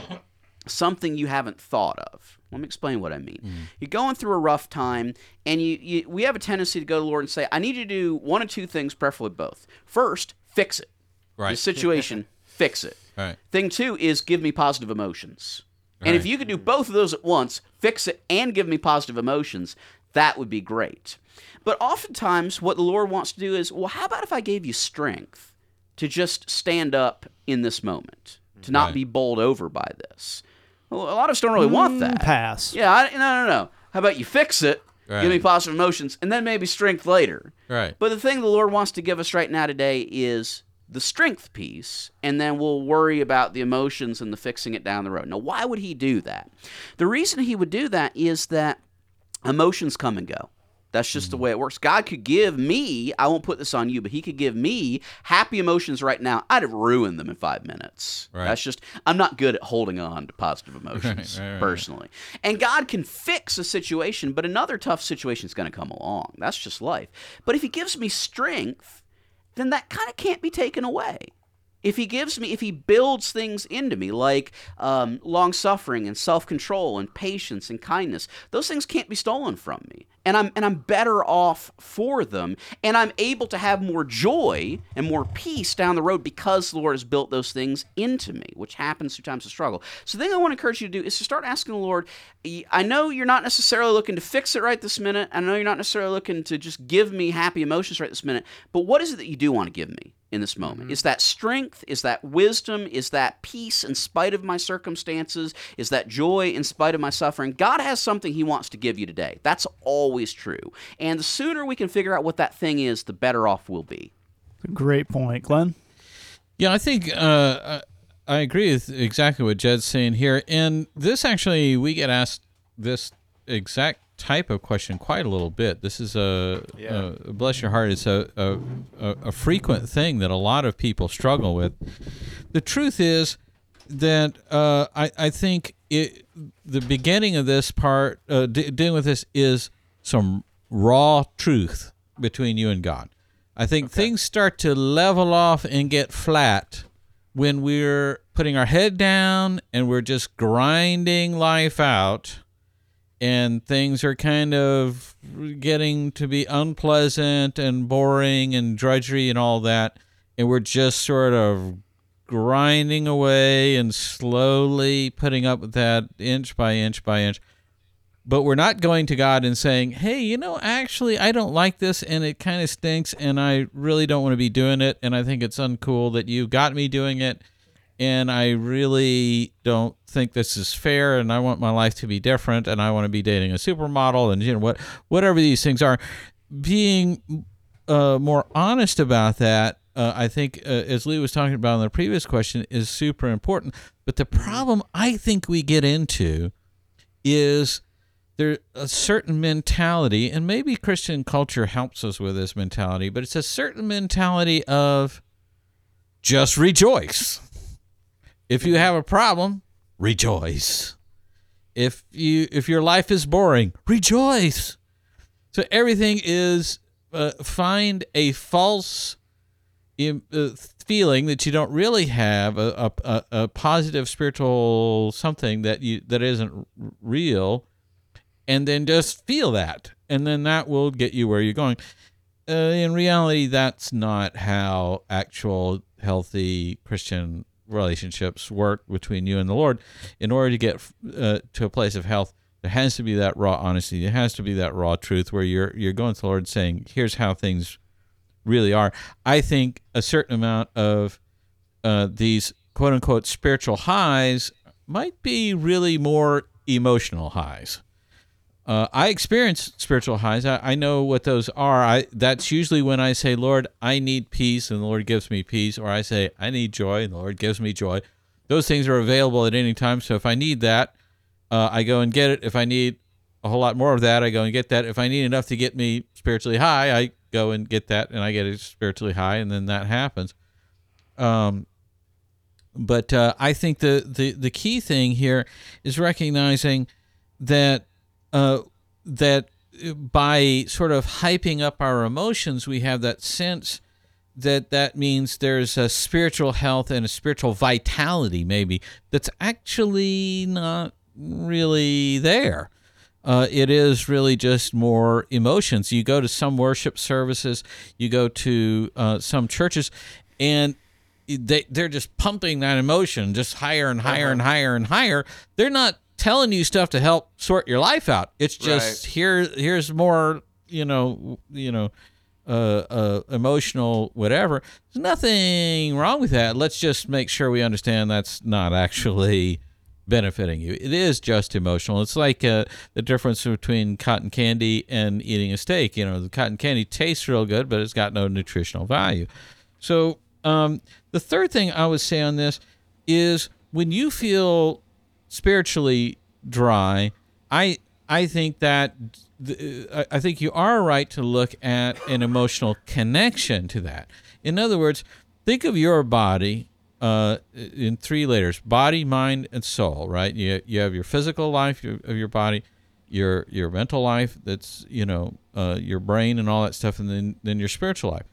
S3: something you haven't thought of. Let me explain what I mean. Mm. You're going through a rough time, and you, you we have a tendency to go to the Lord and say, "I need you to do one of two things, preferably both. First, fix it. The situation, fix it.
S2: Right.
S3: Thing two is give me positive emotions. And if you could do both of those at once, fix it and give me positive emotions, that would be great. But oftentimes, what the Lord wants to do is, well, how about if I gave you strength to just stand up in this moment, to not
S2: Right.
S3: be bowled over by this? Well, a lot of us don't really want that.
S1: Mm, Pass.
S3: Yeah, I, no, no, no. How about you fix it, give me positive emotions, and then maybe strength later?
S2: Right.
S3: But the thing the Lord wants to give us right now today is the strength piece, and then we'll worry about the emotions and the fixing it down the road. Now, why would He do that? The reason He would do that is that emotions come and go. That's just
S2: Mm-hmm.
S3: the way it works. God could give me, I won't put this on you, but He could give me happy emotions right now. I'd have ruined them in five minutes.
S2: Right.
S3: That's just, I'm not good at holding on to positive emotions
S2: right, right.
S3: personally. And God can fix a situation, but another tough situation is going to come along. That's just life. But if He gives me strength, then that kind of can't be taken away. If he gives me, if he builds things into me like um, long suffering and self control and patience and kindness, those things can't be stolen from me, and I'm and I'm better off for them, and I'm able to have more joy and more peace down the road because the Lord has built those things into me, which happens through times of struggle. So the thing I want to encourage you to do is to start asking the Lord. I know you're not necessarily looking to fix it right this minute. I know you're not necessarily looking to just give me happy emotions right this minute, but what is it that you do want to give me? In this moment? Is that strength? Is that wisdom? Is that peace in spite of my circumstances? Is that joy in spite of my suffering? God has something He wants to give you today. That's always true. And the sooner we can figure out what that thing is, the better off we'll be.
S1: Great point, Glenn.
S2: Yeah, I think uh, I I agree with exactly what Jed's saying here. And this actually, we get asked this exact type of question quite a little bit. This is a,
S4: Yeah.
S2: a bless your heart. It's a, a a frequent thing that a lot of people struggle with. The truth is that uh, I I think it the beginning of this part uh, de- dealing with this is some raw truth between you and God. I think things start to level off and get flat when we're putting our head down and we're just grinding life out and things are kind of getting to be unpleasant and boring and drudgery and all that and we're just sort of grinding away and slowly putting up with that inch by inch by inch. But we're not going to God and saying, "Hey, you know, actually, I don't like this, and it kind of stinks, and I really don't want to be doing it, and I think it's uncool that you got me doing it, and I really don't think this is fair, and I want my life to be different, and I want to be dating a supermodel, and you know what, whatever these things are." Being uh, more honest about that, uh, I think, uh, as Lee was talking about in the previous question, is super important. But the problem I think we get into is there's a certain mentality, and maybe Christian culture helps us with this mentality, but it's a certain mentality of just rejoice. If you have a problem, rejoice. If you if your life is boring, rejoice. So everything is uh, find a false im- uh, feeling that you don't really have a, a, a, positive spiritual something that you that isn't real and then just feel that and then that will get you where you're going uh, in reality that's not how actual healthy christian relationships work between you and the lord in order to get uh, to a place of health there has to be that raw honesty. There has to be that raw truth where you're you're going to the lord saying here's how things really are. I think a certain amount of uh, these quote unquote spiritual highs might be really more emotional highs uh, I experience spiritual highs. I, I know what those are. I that's usually when I say, "Lord, I need peace," and the Lord gives me peace, or I say, "I need joy," and the Lord gives me joy. Those things are available at any time. So if I need that, uh, I go and get it. If I need a whole lot more of that, I go and get that. If I need enough to get me spiritually high, I go and get that, and I get it spiritually high, and then that happens. Um, but uh, I think the, the the key thing here is recognizing that uh, that by sort of hyping up our emotions, we have that sense that that means there's a spiritual health and a spiritual vitality, maybe that's actually not really there. Uh, it is really just more emotions. You go to some worship services, you go to uh, some churches, and they they're just pumping that emotion just higher and higher and higher and higher. They're not telling you stuff to help sort your life out. It's just here here's more, you know, you know, uh, uh, emotional whatever. There's nothing wrong with that. Let's just make sure we understand that's not actually benefiting you. It is just emotional. It's like uh, the difference between cotton candy and eating a steak. You know, the cotton candy tastes real good, but it's got no nutritional value. So um, the third thing I would say on this is when you feel spiritually dry, I I think that th- I I think you are right to look at an emotional connection to that. In other words, think of your body uh, in three layers: body, mind, and soul. Right? You you have your physical life of your body, your your mental life. That's you know uh, your brain and all that stuff, and then then your spiritual life.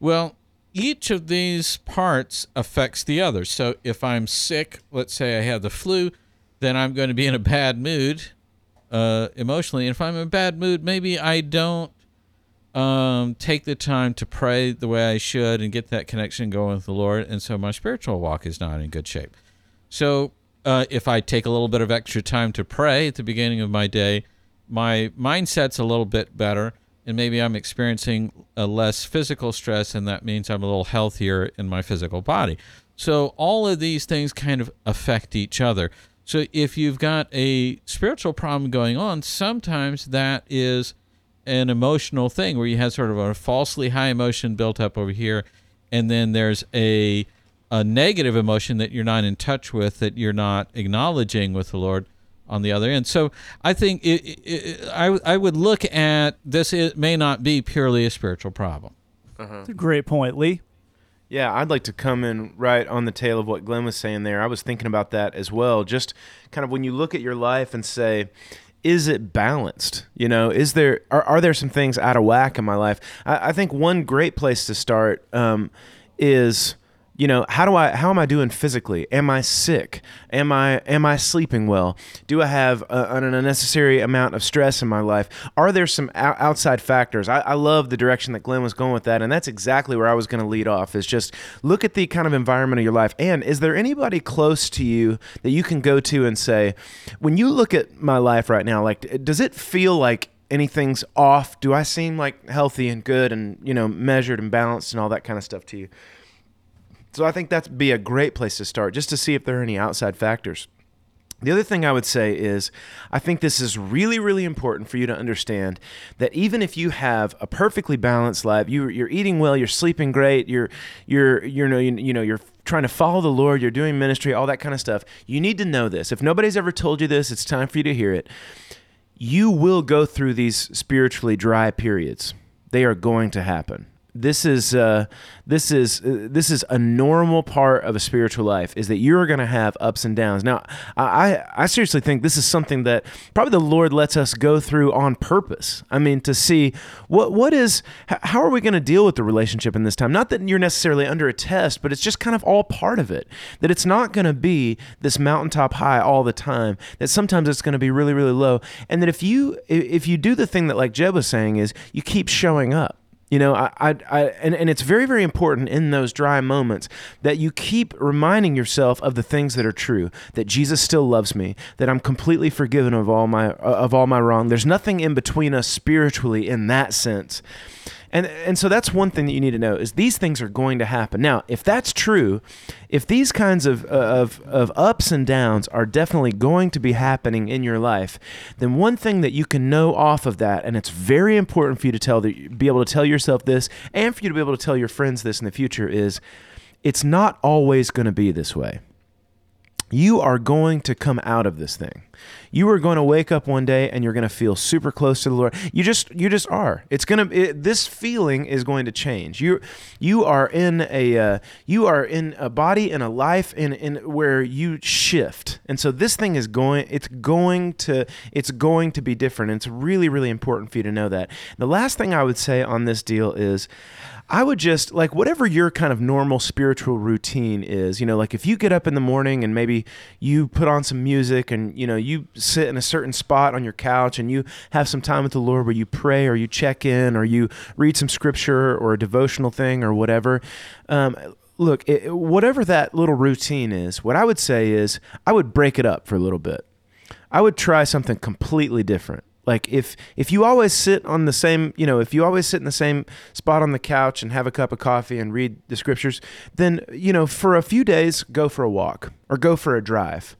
S2: Well, each of these parts affects the other. So if I'm sick, let's say I have the flu, then I'm going to be in a bad mood uh, emotionally. And if I'm in a bad mood, maybe I don't um, take the time to pray the way I should and get that connection going with the Lord. And so my spiritual walk is not in good shape. So uh, if I take a little bit of extra time to pray at the beginning of my day, my mindset's a little bit better. And maybe I'm experiencing a less physical stress, and that means I'm a little healthier in my physical body. So all of these things kind of affect each other. So if you've got a spiritual problem going on, sometimes that is an emotional thing where you have sort of a falsely high emotion built up over here, and then there's a a negative emotion that you're not in touch with, that you're not acknowledging with the Lord on the other end. So I think it, it, I I would look at this. It may not be purely a spiritual problem.
S1: That's a great point, Lee.
S4: Yeah, I'd like to come in right on the tail of what Glenn was saying there. I was thinking about that as well. Just kind of when you look at your life and say, is it balanced? You know, is there are, are there some things out of whack in my life? I, I think one great place to start um, is you know how do i how am i doing physically? Am i sick? Am i am i sleeping well? Do i have a, an unnecessary amount of stress in my life? Are there some ou- outside factors? I, I love the direction that glenn was going with that and that's exactly where i was going to lead off is just look at the kind of environment of your life. And is there anybody close to you that you can go to and say when you look at my life right now like does it feel like anything's off? Do i seem like healthy and good and you know measured and balanced and all that kind of stuff to you so I think that'd be a great place to start, just to see if there are any outside factors. The other thing I would say is, I think this is really, really important for you to understand that even if you have a perfectly balanced life, you, you're eating well, you're sleeping great, you're, you're, you're, you know, you know, you're trying to follow the Lord, you're doing ministry, all that kind of stuff. You need to know this. If nobody's ever told you this, it's time for you to hear it. You will go through these spiritually dry periods. They are going to happen this is uh, this is uh, this is a normal part of a spiritual life is that you're going to have ups and downs. Now, I I seriously think this is something that probably the Lord lets us go through on purpose. I mean, to see what what is how are we going to deal with the relationship in this time? Not that you're necessarily under a test, but it's just kind of all part of it. That it's not going to be this mountaintop high all the time. That sometimes it's going to be really really low, and that if you if you do the thing that like Jed was saying is you keep showing up you know, I, I, I, and, and it's very, very important in those dry moments that you keep reminding yourself of the things that are true. That Jesus still loves me. That I'm completely forgiven of all my of all my wrong. There's nothing in between us spiritually in that sense. And and so that's one thing that you need to know is these things are going to happen. Now, if that's true, if these kinds of uh, of of ups and downs are definitely going to be happening in your life, then one thing that you can know off of that, and it's very important for you to tell the, be able to tell yourself this, and for you to be able to tell your friends this in the future is, it's not always going to be this way you are going to come out of this thing. You are going to wake up one day and you're going to feel super close to the Lord. You just you just are. It's going to this feeling is going to change. You you are in a uh, you are in a body and a life in in where you shift. And so this thing is going it's going to it's going to be different. And it's really really important for you to know that. The last thing I would say on this deal is I would just like whatever your kind of normal spiritual routine is, you know, like if you get up in the morning and maybe you put on some music and, you know, you sit in a certain spot on your couch and you have some time with the Lord where you pray or you check in or you read some scripture or a devotional thing or whatever. Um, look, it, whatever that little routine is, what I would say is I would break it up for a little bit. I would try something completely different. Like if if you always sit on the same, you know, if you always sit in the same spot on the couch and have a cup of coffee and read the scriptures, then you know, for a few days go for a walk or go for a drive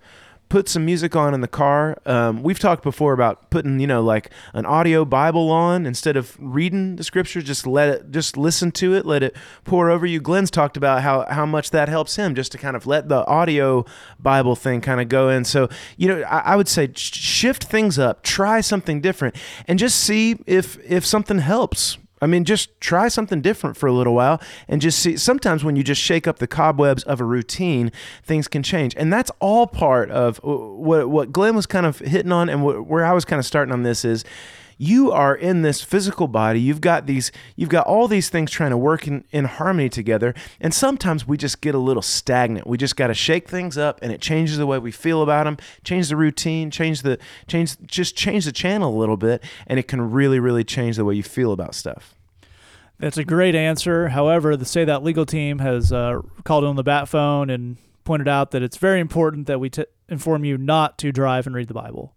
S4: put some music on in the car. Um, we've talked before about putting, you know, like an audio Bible on instead of reading the scripture. Just let it, just listen to it, let it pour over you. Glenn's talked about how how much that helps him just to kind of let the audio Bible thing kind of go in. So, you know, I, I would say sh- shift things up, try something different, and just see if if something helps. I mean, just try something different for a little while and just see. Sometimes when you just shake up the cobwebs of a routine, things can change. And that's all part of uh, what, what Glenn was kind of hitting on and where I was kind of starting on this is you are in this physical body you've got these you've got all these things trying to work in, in harmony together and sometimes we just get a little stagnant we just got to shake things up and it changes the way we feel about them change the routine change the change just change the channel a little bit and it can really really change the way you feel about stuff
S1: That's a great answer. However, the Say That Legal team has uh, called on the bat phone and pointed out that it's very important that we t- inform you not to drive and read the Bible.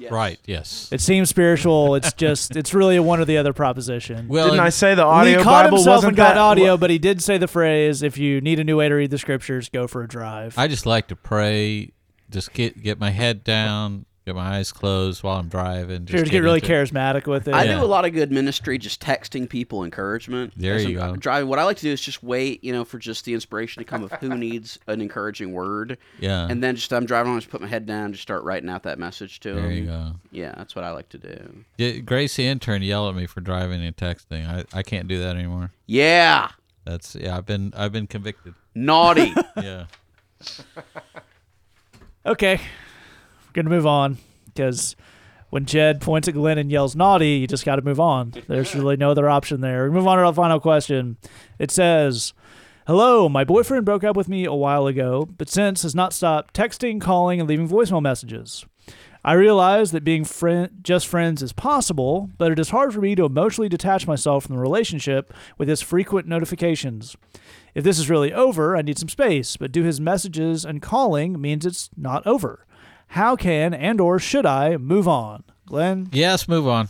S3: Yes.
S2: Right. Yes.
S1: It seems spiritual. It's just, it's really a one or the other proposition.
S2: Well,
S4: didn't I say the
S1: Lee
S4: audio
S1: caught
S4: bible
S1: himself
S4: wasn't
S1: and got
S4: that
S1: audio, but he did say the phrase, if you need a new way to read the scriptures, go for a drive.
S2: I just like to pray. Just get get my head down, get my eyes closed while I'm driving. Just
S1: Sure, to get really
S2: into it.
S1: charismatic with it.
S3: I
S2: Yeah.
S3: do a lot of good ministry just texting people encouragement.
S2: There
S3: as
S2: you
S3: I'm
S2: go.
S3: Driving. What I like to do is just wait, you know, for just the inspiration to come of who needs an encouraging word.
S2: Yeah.
S3: And then just I'm driving on, just put my head down, just start writing out that message to them.
S2: there you go.
S3: Yeah, that's what I like to do.
S2: Yeah, Grace the intern yell at me for driving and texting. I, I can't do that anymore.
S3: Yeah,
S2: That's yeah. I've been I've been convicted.
S3: naughty.
S2: Yeah.
S1: Okay, we're gonna move on because when Jed points at Glenn and yells "naughty," you just got to move on. There's really no other option there. We move on to our final question. It says, "Hello, my boyfriend broke up with me a while ago, but since has not stopped texting, calling, and leaving voicemail messages." I realize that being friend, just friends is possible, but it is hard for me to emotionally detach myself from the relationship with his frequent notifications. If this is really over, I need some space, but do his messages and calling means it's not over. How can and or should I move on? Glenn,
S2: Yes. Move on.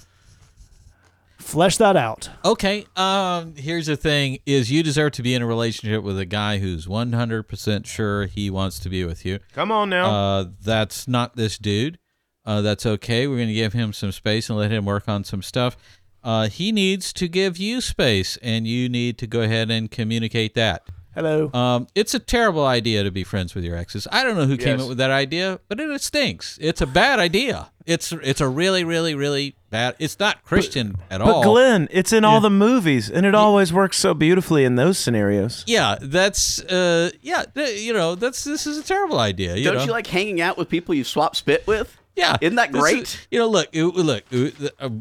S1: flesh that out.
S2: Okay. Um. Here's the thing: is you deserve to be in a relationship with a guy who's 100% sure he wants to be with you.
S4: come on now
S2: Uh, that's not this dude. Uh, that's okay. We're gonna give him some space and let him work on some stuff. Uh, he needs to give you space, and you need to go ahead and communicate that.
S1: Hello.
S2: Um, it's a terrible idea to be friends with your exes. I don't know who came up with that idea, but it, stinks. It's a bad idea. It's it's a really really really bad. It's not Christian at
S4: but
S2: all.
S4: But Glenn it's in all the movies and it always works so beautifully in those scenarios
S2: yeah, that's uh yeah, th- you know, that's this is a terrible idea. You
S3: Don't
S2: know?
S3: you like hanging out with people you swap spit with?
S2: Yeah,
S3: Isn't that great?
S2: is- you know, look, uh, look, uh, a,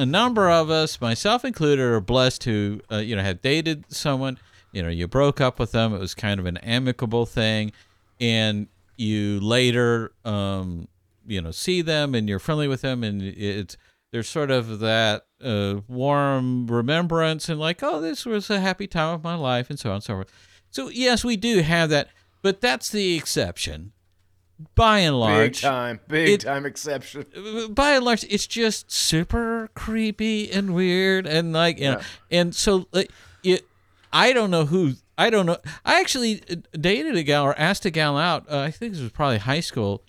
S2: a number of us, myself included, are blessed who uh, you know, have dated someone. You know, you broke up with them. It was kind of an amicable thing, and you later, um, you know, see them and you're friendly with them, and it's there's sort of that uh, warm remembrance and like, oh, this was a happy time of my life, and so on and so forth. So yes, we do have that, but that's the exception. By and large, big
S4: time big
S2: it-
S4: time exception
S2: by and large, it's just super creepy and weird, and like you know, and so like it. I don't know who. I don't know. I actually uh, dated a gal or asked a gal out. Uh, I think this was probably high school,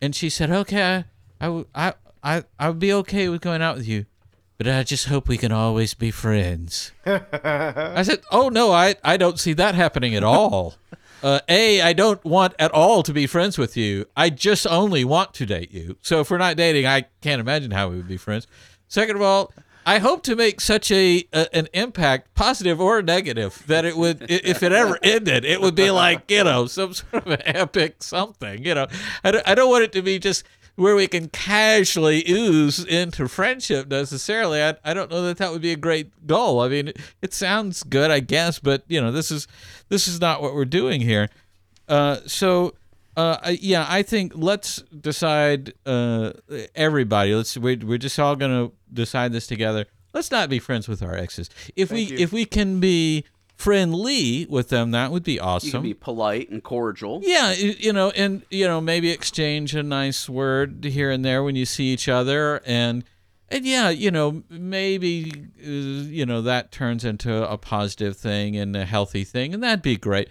S2: and she said, "Okay, I, I, I, I, I would be okay with going out with you, but I just hope we can always be friends." I said, "Oh no, I, I don't see that happening at all." Uh, a, I don't want at all to be friends with you. I just only want to date you. So if we're not dating, I can't imagine how we would be friends. Second of all, I hope to make such a, a an impact, positive or negative, that it would, if it ever ended, it would be like you know some sort of epic something. You know, I don't, I don't want it to be just where we can casually ooze into friendship necessarily. I, I don't know that that would be a great goal. I mean, it, it sounds good, I guess, but you know, this is this is not what we're doing here. Uh, so. Uh, yeah, I think let's decide. Uh, everybody, let's we're, we're just all gonna decide this together. Let's not be friends with our exes. If we if we can be friendly with them, that would be
S3: You
S2: awesome.
S3: can be polite and cordial.
S2: Yeah, you know, and you know, maybe exchange a nice word here and there when you see each other, and and yeah, you know, maybe uh, you know that turns into a positive thing and a healthy thing, and that'd be great.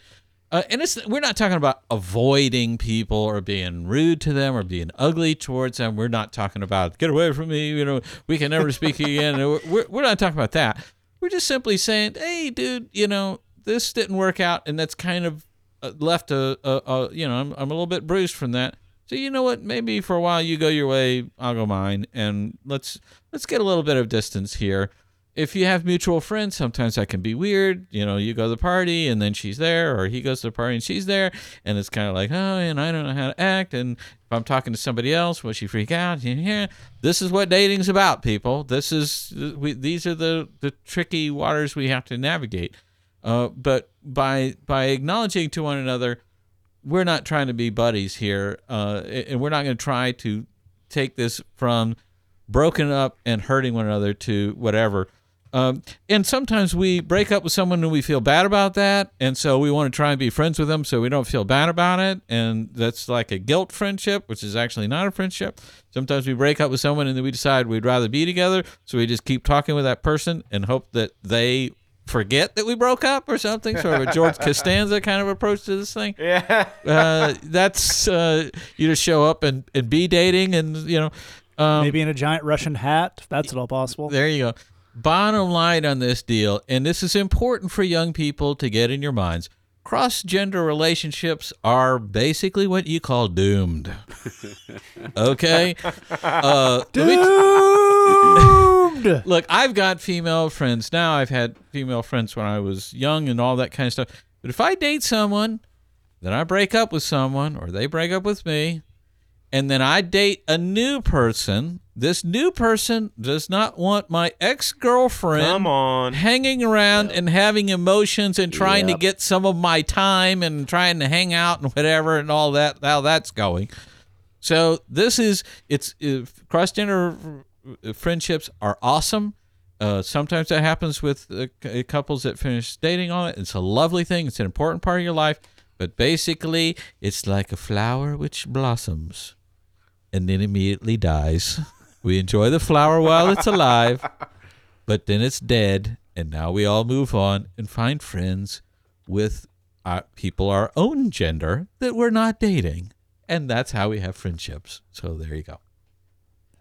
S2: Uh, and it's we're not talking about avoiding people or being rude to them or being ugly towards them. We're not talking about get away from me. You know, we can never speak again. We're, we're not talking about that. We're just simply saying, hey, dude, you know, this didn't work out, and that's kind of uh, left a, a, a you know I'm, I'm a little bit bruised from that so you know what maybe for a while you go your way i'll go mine and let's let's get a little bit of distance here if you have mutual friends sometimes that can be weird. You know you go to the party and then she's there or he goes to the party and she's there and it's kind of like oh and i don't know how to act and if i'm talking to somebody else will she freak out? Yeah this is what dating's about people. This is we, these are the the tricky waters we have to navigate. Uh, but by by acknowledging to one another, we're not trying to be buddies here, uh, and we're not going to try to take this from broken up and hurting one another to whatever. Um, and sometimes we break up with someone and we feel bad about that, and so we want to try and be friends with them so we don't feel bad about it. And that's like a guilt friendship, which is actually not a friendship. Sometimes we break up with someone and then we decide we'd rather be together, so we just keep talking with that person and hope that they forget that we broke up or something. Sort of a George Costanza kind of approach to this thing.
S4: Yeah.
S2: Uh, that's uh, you just show up and, and be dating, and you know. Um,
S1: Maybe in a giant Russian hat. That's at all possible.
S2: there you go. Bottom line on this deal, and this is important for young people to get in your minds. Cross gender relationships are basically what you call doomed. Okay? Uh, let me-
S1: Doomed.
S2: Look, I've got female friends now. I've had female friends when I was young and all that kind of stuff. But if I date someone, then I break up with someone, or they break up with me, and then I date a new person, this new person does not want my ex girlfriend
S4: Come on.
S2: hanging around and having emotions and trying
S3: Yep.
S2: to get some of my time and trying to hang out and whatever and all that how that's going. So this is it's uh, cross gender friendships are awesome. Uh, sometimes that happens with uh, couples that finish dating on it. It's a lovely thing. It's an important part of your life. But basically it's like a flower which blossoms and then immediately dies we enjoy the flower while it's alive but then it's dead and now we all move on and find friends with uh, people our own gender that we're not dating and that's how we have friendships so there you go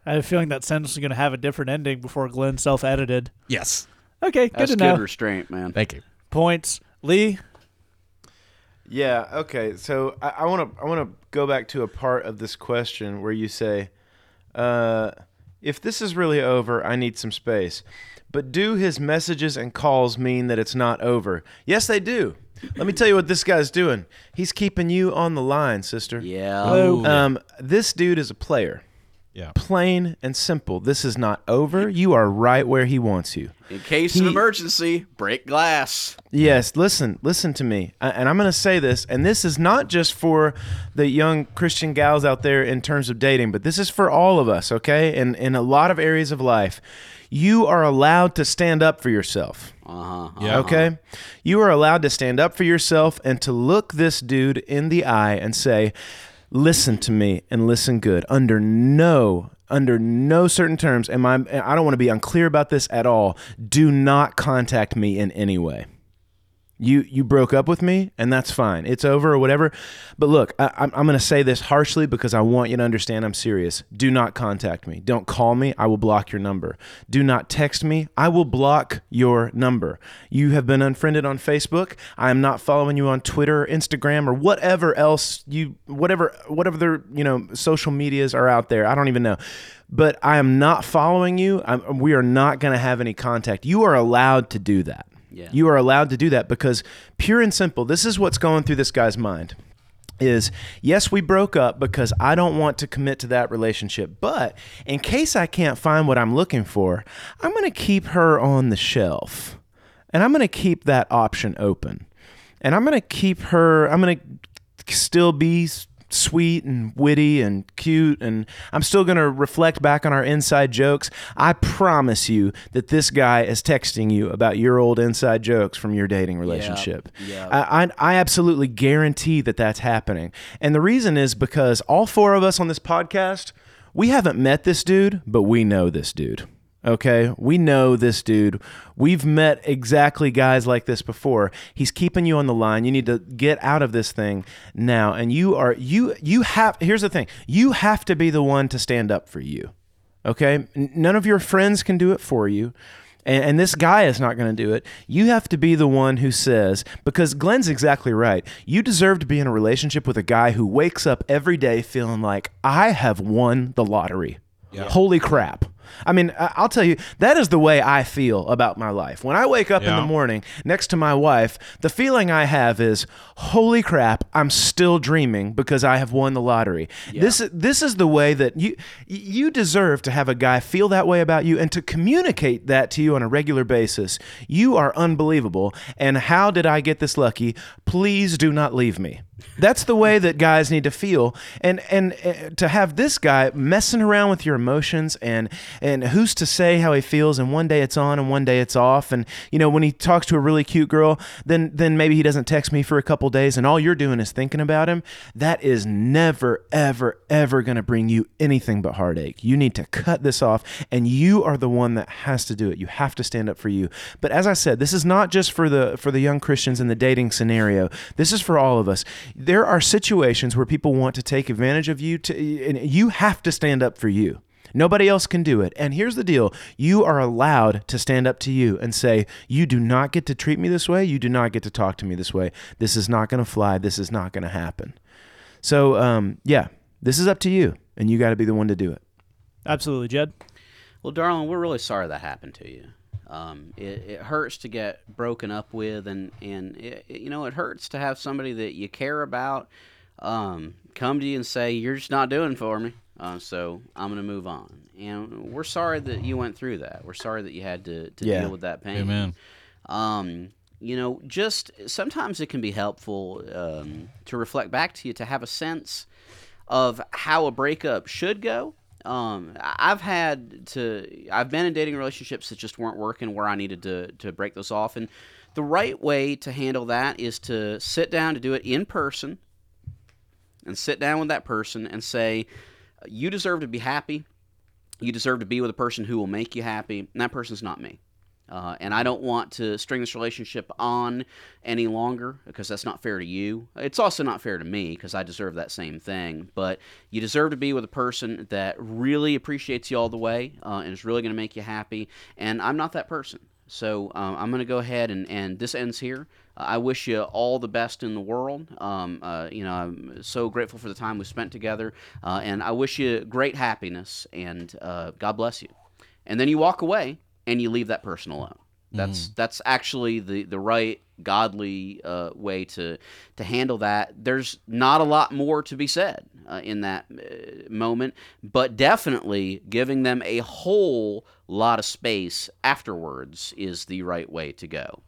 S1: I have a feeling that sentence is going to have a different ending before Glenn self-edited.
S2: yes
S1: Okay, good
S3: That's
S1: to
S3: good restraint, man.
S2: thank you
S1: Points. Lee,
S4: Yeah. Okay. So I want to I want to go back to a part of this question where you say, uh, "If this is really over, I need some space." But do his messages and calls mean that it's not over? Yes, they do. Let me tell you what this guy's doing. He's keeping you on the line, sister.
S3: Yeah.
S4: Um, this dude is a player.
S2: Yeah
S4: Plain and simple. This is not over. You are right where he wants you.
S3: In case
S4: He-
S3: of emergency, break glass.
S4: Yes, listen, listen to me. And I'm going to say this, and this is not just for the young Christian gals out there in terms of dating, but this is for all of us, okay? And in a lot of areas of life, you are allowed to stand up for yourself.
S3: Uh huh.
S2: Yeah.
S4: Okay? You are allowed to stand up for yourself and to look this dude in the eye and say, "Listen to me and listen good. Under no under no certain terms am I I don't want to be unclear about this at all. Do not contact me in any way." You you broke up with me, and that's fine. It's over or whatever. But look, I, I'm I'm going to say this harshly because I want you to understand I'm serious. Do not contact me. Don't call me. I will block your number. Do not text me. I will block your number. You have been unfriended on Facebook. I am not following you on Twitter, Instagram, or whatever else you whatever whatever the you know social medias are out there. I don't even know. But I am not following you. I'm, we are not going to have any contact. You are allowed to do that.
S3: Yeah.
S4: You are allowed to do that because pure and simple, this is what's going through this guy's mind. Is yes, we broke up because I don't want to commit to that relationship. But in case I can't find what I'm looking for, I'm going to keep her on the shelf. And I'm going to keep that option open. And I'm going to keep her, I'm going to still be sweet and witty and cute and I'm still going to reflect back on our inside jokes. I promise you that this guy is texting you about your old inside jokes from your dating relationship.
S3: Yep.
S4: I, I, I absolutely guarantee that that's happening. And the reason is because all four of us on this podcast, we haven't met this dude, but we know this dude. Okay, we know this dude. We've met exactly guys like this before. He's keeping you on the line. You need to get out of this thing now. And you are you you have here's the thing. You have to be the one to stand up for you. Okay? None of your friends can do it for you. And, and this guy is not going to do it. You have to be the one who says, because Glenn's exactly right. You deserve to be in a relationship with a guy who wakes up every day feeling like, I have won the lottery. Yeah. Holy crap. I mean, I- I'll tell you, that is the way I feel about my life. When I wake up in the morning next to my wife, the feeling I have is, holy crap, I'm still dreaming because I have won the lottery. This this is the way that you you deserve to have a guy feel that way about you and to communicate that to you on a regular basis. You are unbelievable. And how did I get this lucky? Please do not leave me. That's the way that guys need to feel, and and uh, to have this guy messing around with your emotions, and and who's to say how he feels, and one day it's on, and one day it's off, and you know when he talks to a really cute girl, then then maybe he doesn't text me for a couple days, and all you're doing is thinking about him. That is never ever ever going to bring you anything but heartache. You need to cut this off, and you are the one that has to do it. You have to stand up for you. But as I said, this is not just for the for the young Christians in the dating scenario. This is for all of us. There are situations where people want to take advantage of you to and you have to stand up for you. Nobody else can do it. And here's the deal you are allowed to stand up to you and say, You do not get to treat me this way. You do not get to talk to me this way. This is not going to fly. This is not going to happen. So, um, yeah, this is up to you. And you got to be the one to do it.
S1: Absolutely, Jed.
S3: Well, darling, we're really sorry that happened to you. Um, it, it hurts to get broken up with, and and it, it- you know it hurts to have somebody that you care about um, come to you and say you're just not doing for me. Uh, so I'm gonna move on. And we're sorry that you went through that. We're sorry that you had to, to
S4: Yeah.
S3: deal with that pain.
S2: Amen.
S3: Um, you know, just sometimes it can be helpful um, to reflect back to you to have a sense of how a breakup should go. Um, I've had to, I've been in dating relationships that just weren't working where I needed to, to break those off. And the right way to handle that is to sit down to do it in person and sit down with that person and say, You deserve to be happy. You deserve to be with a person who will make you happy. And that person's not me. Uh, and I don't want to string this relationship on any longer because that's not fair to you. It's also not fair to me because I deserve that same thing. But you deserve to be with a person that really appreciates you all the way uh, and is really going to make you happy. And I'm not that person. So um, I'm going to go ahead and, and this ends here. I wish you all the best in the world. Um, uh, you know, I'm so grateful for the time we spent together. Uh, and I wish you great happiness and uh, God bless you and then you walk away and you leave that person alone. That's that's actually the the right godly uh, way to to handle that. There's not a lot more to be said uh, in that uh, moment, but definitely giving them a whole lot of space afterwards is the right way to go.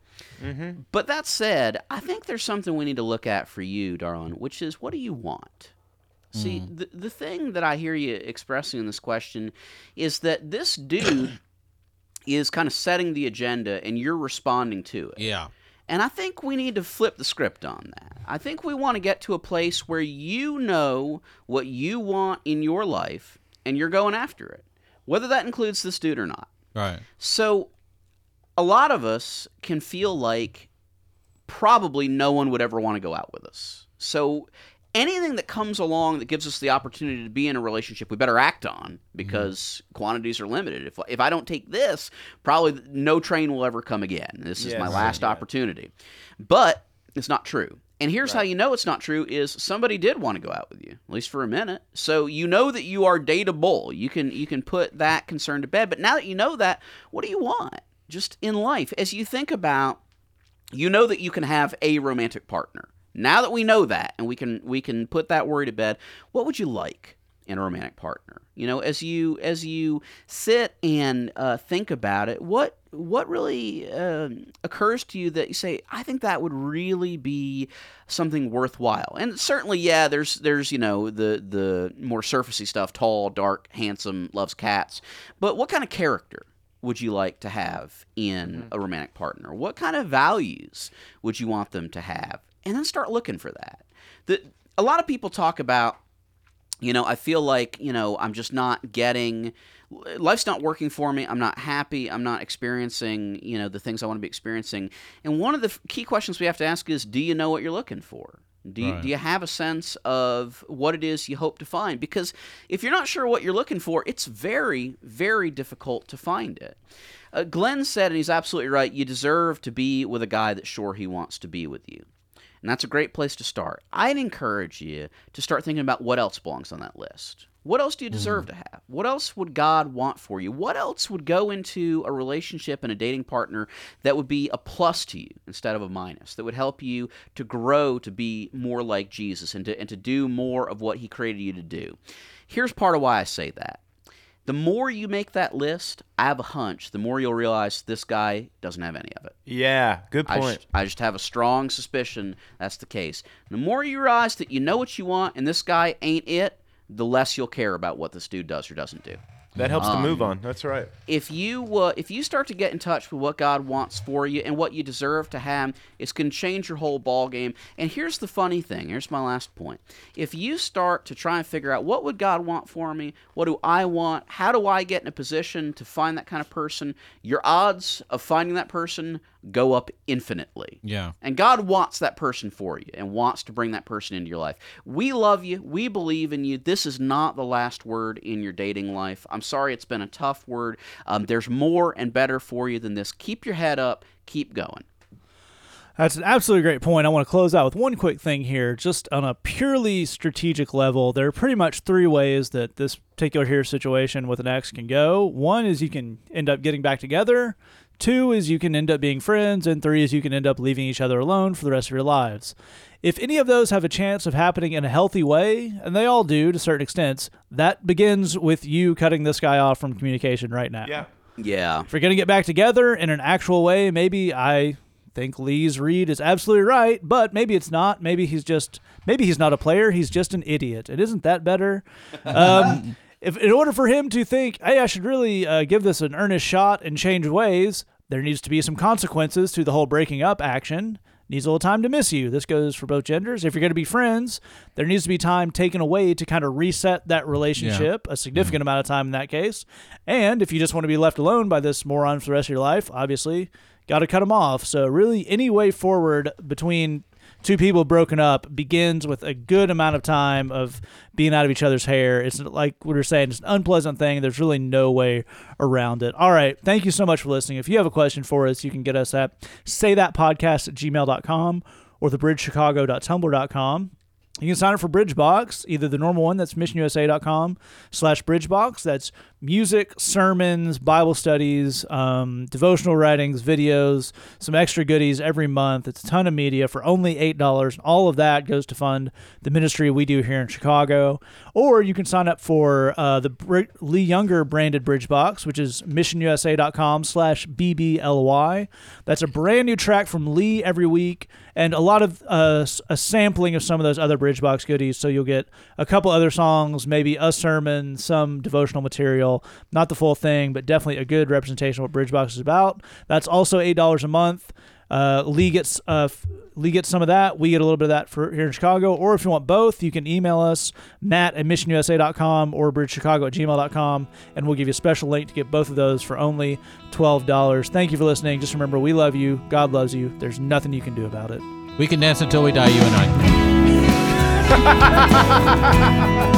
S3: But that said, I think there's something we need to look at for you, darling, which is what do you want? See, the, the thing that I hear you expressing in this question is that this dude is kind of setting the agenda and you're responding to it.
S2: Yeah.
S3: And I think we need to flip the script on that. I think we want to get to a place where you know what you want in your life and you're going after it, whether that includes this dude or not.
S2: Right.
S3: So, a lot of us can feel like probably no one would ever want to go out with us. So, anything that comes along that gives us the opportunity to be in a relationship, we better act on because quantities are limited. If, if I don't take this, probably no train will ever come again. This is my
S4: Yes.
S3: last opportunity. But it's not true. And here's how you know it's not true is somebody did want to go out with you, at least for a minute. So you know that you are dateable. You can you can put that concern to bed. But now that you know that, what do you want? Just in life, as you think about you know that you can have a romantic partner. Now that we know that and we can we can put that worry to bed, what would you like? in a romantic partner? You know, as you as you sit and uh, think about it, what what really um occurs to you that you say, I think that would really be something worthwhile? And certainly, yeah, there's there's you know the the more surfacey stuff, tall, dark, handsome, loves cats. But what kind of character? would you like to have in a romantic partner? What kind of values would you want them to have? And then start looking for that. The, a lot of people talk about, you know, I feel like, you know, I'm just not getting, life's not working for me. I'm not happy. I'm not experiencing, you know, the things I want to be experiencing. And one of the key questions we have to ask is do you know what you're looking for? Do you,
S2: Right.
S3: do you have a sense of what it is you hope to find? Because if you're not sure what you're looking for, it's very, very difficult to find it. Uh, Glenn said, and he's absolutely right, you deserve to be with a guy that's sure he wants to be with you. And that's a great place to start. I'd encourage you to start thinking about what else belongs on that list. What else do you deserve mm. to have? What else would God want for you? What else would go into a relationship and a dating partner that would be a plus to you instead of a minus? That would help you to grow to be more like Jesus and to, and to do more of what He created you to do. Here's part of why I say that. The more you make that list, I have a hunch, the more you'll realize this guy doesn't have any of it.
S4: Yeah, good
S3: I
S4: point.
S3: just, I just have a strong suspicion that's the case. The more you realize that you know what you want and this guy ain't it, the less you'll care about what this dude does or doesn't do.
S4: That helps to
S3: um,
S4: move on. That's right.
S3: If you uh, if you start to get in touch with what God wants for you and what you deserve to have, it's going to change your whole ball game. And here's the funny thing. Here's my last point. If you start to try and figure out what would God want for me, what do I want, how do I get in a position to find that kind of person, your odds of finding that person go up infinitely.
S2: Yeah.
S3: And God wants that person for you and wants to bring that person into your life. We love you. We believe in you. This is not the last word in your dating life. I'm sorry it's been a tough word. Um, there's more and better for you than this. Keep your head up. Keep going.
S1: That's an absolutely great point. I want to close out with one quick thing here, just on a purely strategic level. There are pretty much three ways that this particular here situation with an ex can go. One is you can end up getting back together. Two is you can end up being friends, and three is you can end up leaving each other alone for the rest of your lives. If any of those have a chance of happening in a healthy way, and they all do to certain extents, that begins with you cutting this guy off from communication right now.
S4: Yeah.
S3: Yeah.
S1: If we're going to get back together in an actual way, maybe I think Lee's read is absolutely right, but maybe it's not. Maybe he's just maybe he's not a player. He's just an idiot. And isn't that better? Um, if in order for him to think, hey, I should really uh, give this an earnest shot and change ways, there needs to be some consequences to the whole breaking up action. Needs a little time to miss you. This goes for both genders. If you're going to be friends, there needs to be time taken away to kind of reset that relationship, a significant amount of time in that case. And if you just want to be left alone by this moron for the rest of your life, obviously, got to cut him off. So, really, any way forward between two people broken up begins with a good amount of time of being out of each other's hair. It's like we were saying, it's an unpleasant thing. There's really no way around it. All right. Thank you so much for listening. If you have a question for us, you can get us at saythatpodcast at gmail.com or thebridgechicago.tumblr.com. You can sign up for Bridgebox, either the normal one that's missionusa.com slash Bridgebox. That's music, sermons, Bible studies, um, devotional writings, videos, some extra goodies every month. It's a ton of media for only $8. All of that goes to fund the ministry we do here in Chicago. Or you can sign up for uh, the Br- Lee Younger branded Bridgebox, which is missionusa.com slash BBLY. That's a brand new track from Lee every week and a lot of uh, a sampling of some of those other Bridgebox goodies. So you'll get a couple other songs, maybe a sermon, some devotional material. Not the full thing, but definitely a good representation of what Bridgebox is about. That's also eight dollars a month. Uh, Lee gets uh, Lee gets some of that. We get a little bit of that for here in Chicago. Or if you want both, you can email us Matt at missionusa.com or bridgechicago at gmail.com, and we'll give you a special link to get both of those for only twelve dollars. Thank you for listening. Just remember, we love you. God loves you. There's nothing you can do about it.
S2: We can dance until we die, you and I.